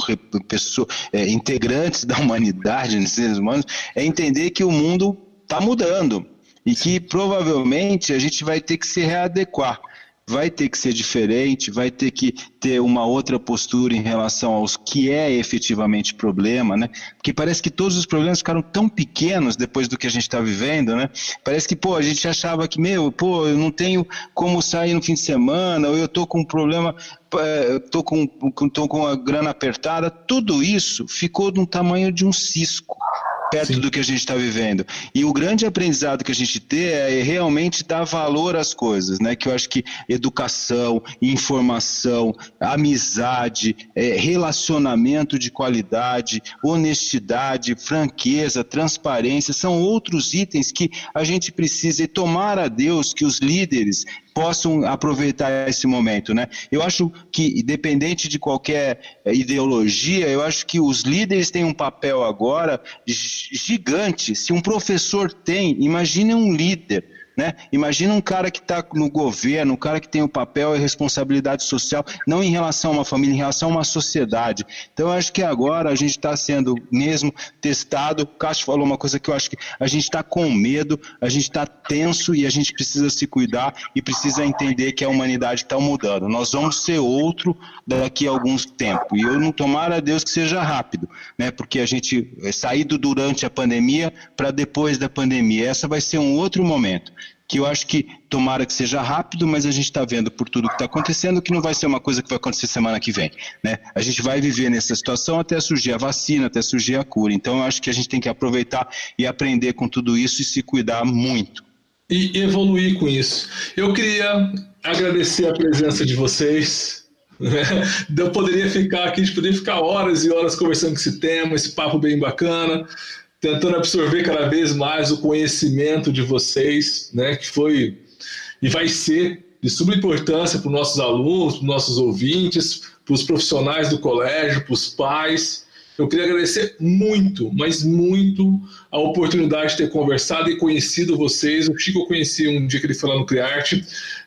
pessoa, é, integrantes da humanidade, seres humanos, é entender que o mundo está mudando e que provavelmente a gente vai ter que se readequar. Vai ter que ser diferente, vai ter que ter uma outra postura em relação aos que é efetivamente problema, né? Porque parece que todos os problemas ficaram tão pequenos depois do que a gente está vivendo, né? Parece que, pô, a gente achava que, meu, pô, eu não tenho como sair no fim de semana, ou eu tô com um problema, é, tô com, tô com a grana apertada. Tudo isso ficou do tamanho de um cisco perto Sim. do que a gente está vivendo. E o grande aprendizado que a gente tem é realmente dar valor às coisas, né? Que eu acho que educação, informação, amizade, é, relacionamento de qualidade, honestidade, franqueza, transparência, são outros itens que a gente precisa e tomar a Deus que os líderes possam aproveitar esse momento, né? Eu acho que, independente de qualquer eh, ideologia, eu acho que os líderes têm um papel agora gigante. Se um professor tem, imagine um líder né? Imagina um cara que está no governo, um cara que tem o papel e responsabilidade social, não em relação a uma família, em relação a uma sociedade. Então, eu acho que agora a gente está sendo mesmo testado. O Cássio falou uma coisa que eu acho que a gente está com medo, a gente está tenso e a gente precisa se cuidar e precisa entender que a humanidade está mudando. Nós vamos ser outro daqui a alguns tempos. E eu não tomara a Deus que seja rápido, né? Porque a gente é saído durante a pandemia para depois da pandemia. Essa vai ser um outro momento. Que eu acho que tomara que seja rápido, mas a gente está vendo por tudo que está acontecendo que não vai ser uma coisa que vai acontecer semana que vem. Né? A gente vai viver nessa situação até surgir a vacina, até surgir a cura. Então eu acho que a gente tem que aproveitar e aprender com tudo isso e se cuidar muito. E evoluir com isso. Eu queria agradecer a presença de vocês. Né? Eu poderia ficar aqui, a gente poderia ficar horas e horas conversando com esse tema, esse papo bem bacana tentando absorver cada vez mais o conhecimento de vocês, né, que foi e vai ser de suma importância para os nossos alunos, para os nossos ouvintes, para os profissionais do colégio, para os pais. Eu queria agradecer muito, mas muito, a oportunidade de ter conversado e conhecido vocês. O Chico eu conheci um dia que ele foi lá no Criarte.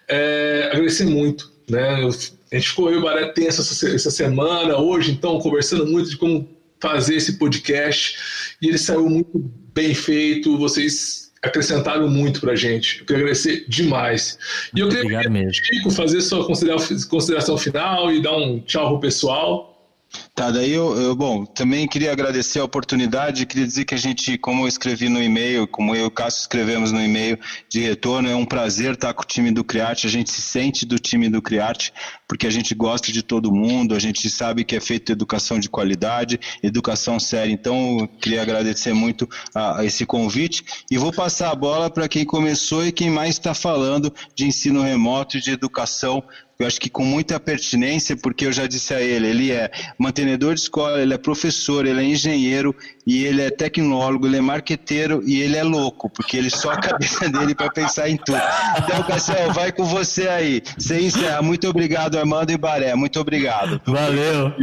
É, agradecer muito. Né? A gente ficou eu e o Baré tenso essa, essa semana, hoje, então, conversando muito de como fazer esse podcast e ele saiu muito bem feito. Vocês acrescentaram muito para a gente. Eu quero agradecer demais. E eu queria, Obrigado mesmo. Chico, fazer sua consideração final e dar um tchau pro pessoal. Tá, daí eu, eu, bom, também queria agradecer a oportunidade, queria dizer que a gente, como eu escrevi no e-mail, como eu e o Cássio escrevemos no e-mail de retorno, é um prazer estar com o time do Criarte, a gente se sente do time do Criarte, porque a gente gosta de todo mundo, a gente sabe que é feito educação de qualidade, educação séria, então queria agradecer muito a, a esse convite e vou passar a bola para quem começou e quem mais está falando de ensino remoto e de educação eu acho que com muita pertinência, porque eu já disse a ele, ele é mantenedor de escola, ele é professor, ele é engenheiro e ele é tecnólogo, ele é marqueteiro e ele é louco, porque ele só a cabeça dele para pensar em tudo. Então, Cassiel, vai com você aí. Você encerra. Muito obrigado, Armando e Baré. Muito obrigado. Valeu.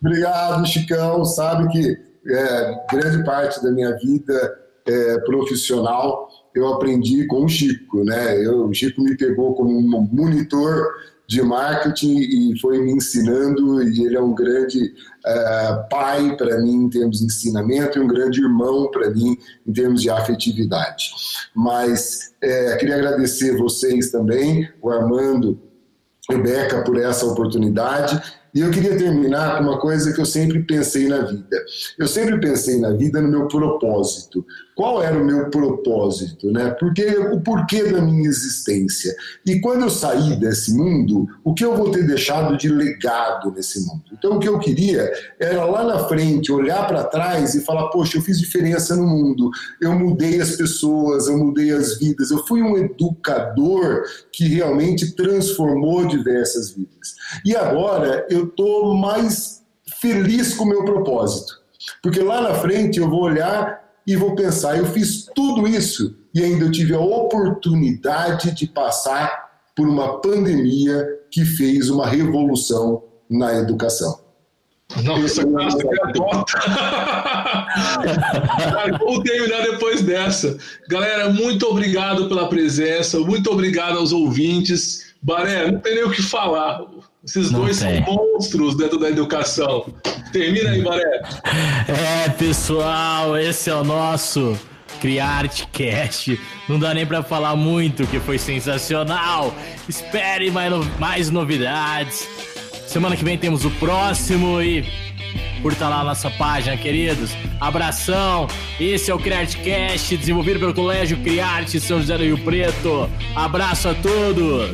Obrigado, Chicão. Sabe que é, grande parte da minha vida é, profissional eu aprendi com o Chico, né? Eu, o Chico me pegou como um monitor de marketing e foi me ensinando e ele é um grande uh, pai para mim em termos de ensinamento e um grande irmão para mim em termos de afetividade. Mas é, queria agradecer vocês também, o Armando, Rebeca, por essa oportunidade e eu queria terminar com uma coisa que eu sempre pensei na vida. Eu sempre pensei na vida no meu propósito. Qual era o meu propósito, né? Porque o porquê da minha existência. E quando eu sair desse mundo, o que eu vou ter deixado de legado nesse mundo? Então o que eu queria era lá na frente olhar para trás e falar: "Poxa, eu fiz diferença no mundo. Eu mudei as pessoas, eu mudei as vidas. Eu fui um educador que realmente transformou diversas vidas". E agora eu estou mais feliz com o meu propósito. Porque lá na frente eu vou olhar e vou pensar, eu fiz tudo isso e ainda eu tive a oportunidade de passar por uma pandemia que fez uma revolução na educação. Nossa, quase Vamos terminar depois dessa. Galera, muito obrigado pela presença, muito obrigado aos ouvintes. Baré, não tem nem o que falar. Esses Não dois tem. são monstros dentro da educação. Termina aí, Baré. É, pessoal, esse é o nosso Criarte Cast. Não dá nem para falar muito, que foi sensacional. Espere mais, mais novidades. Semana que vem temos o próximo e curta lá a nossa página, queridos. Abração. Esse é o Criarte Cast, desenvolvido pelo Colégio Criarte São José do Rio Preto. Abraço a todos.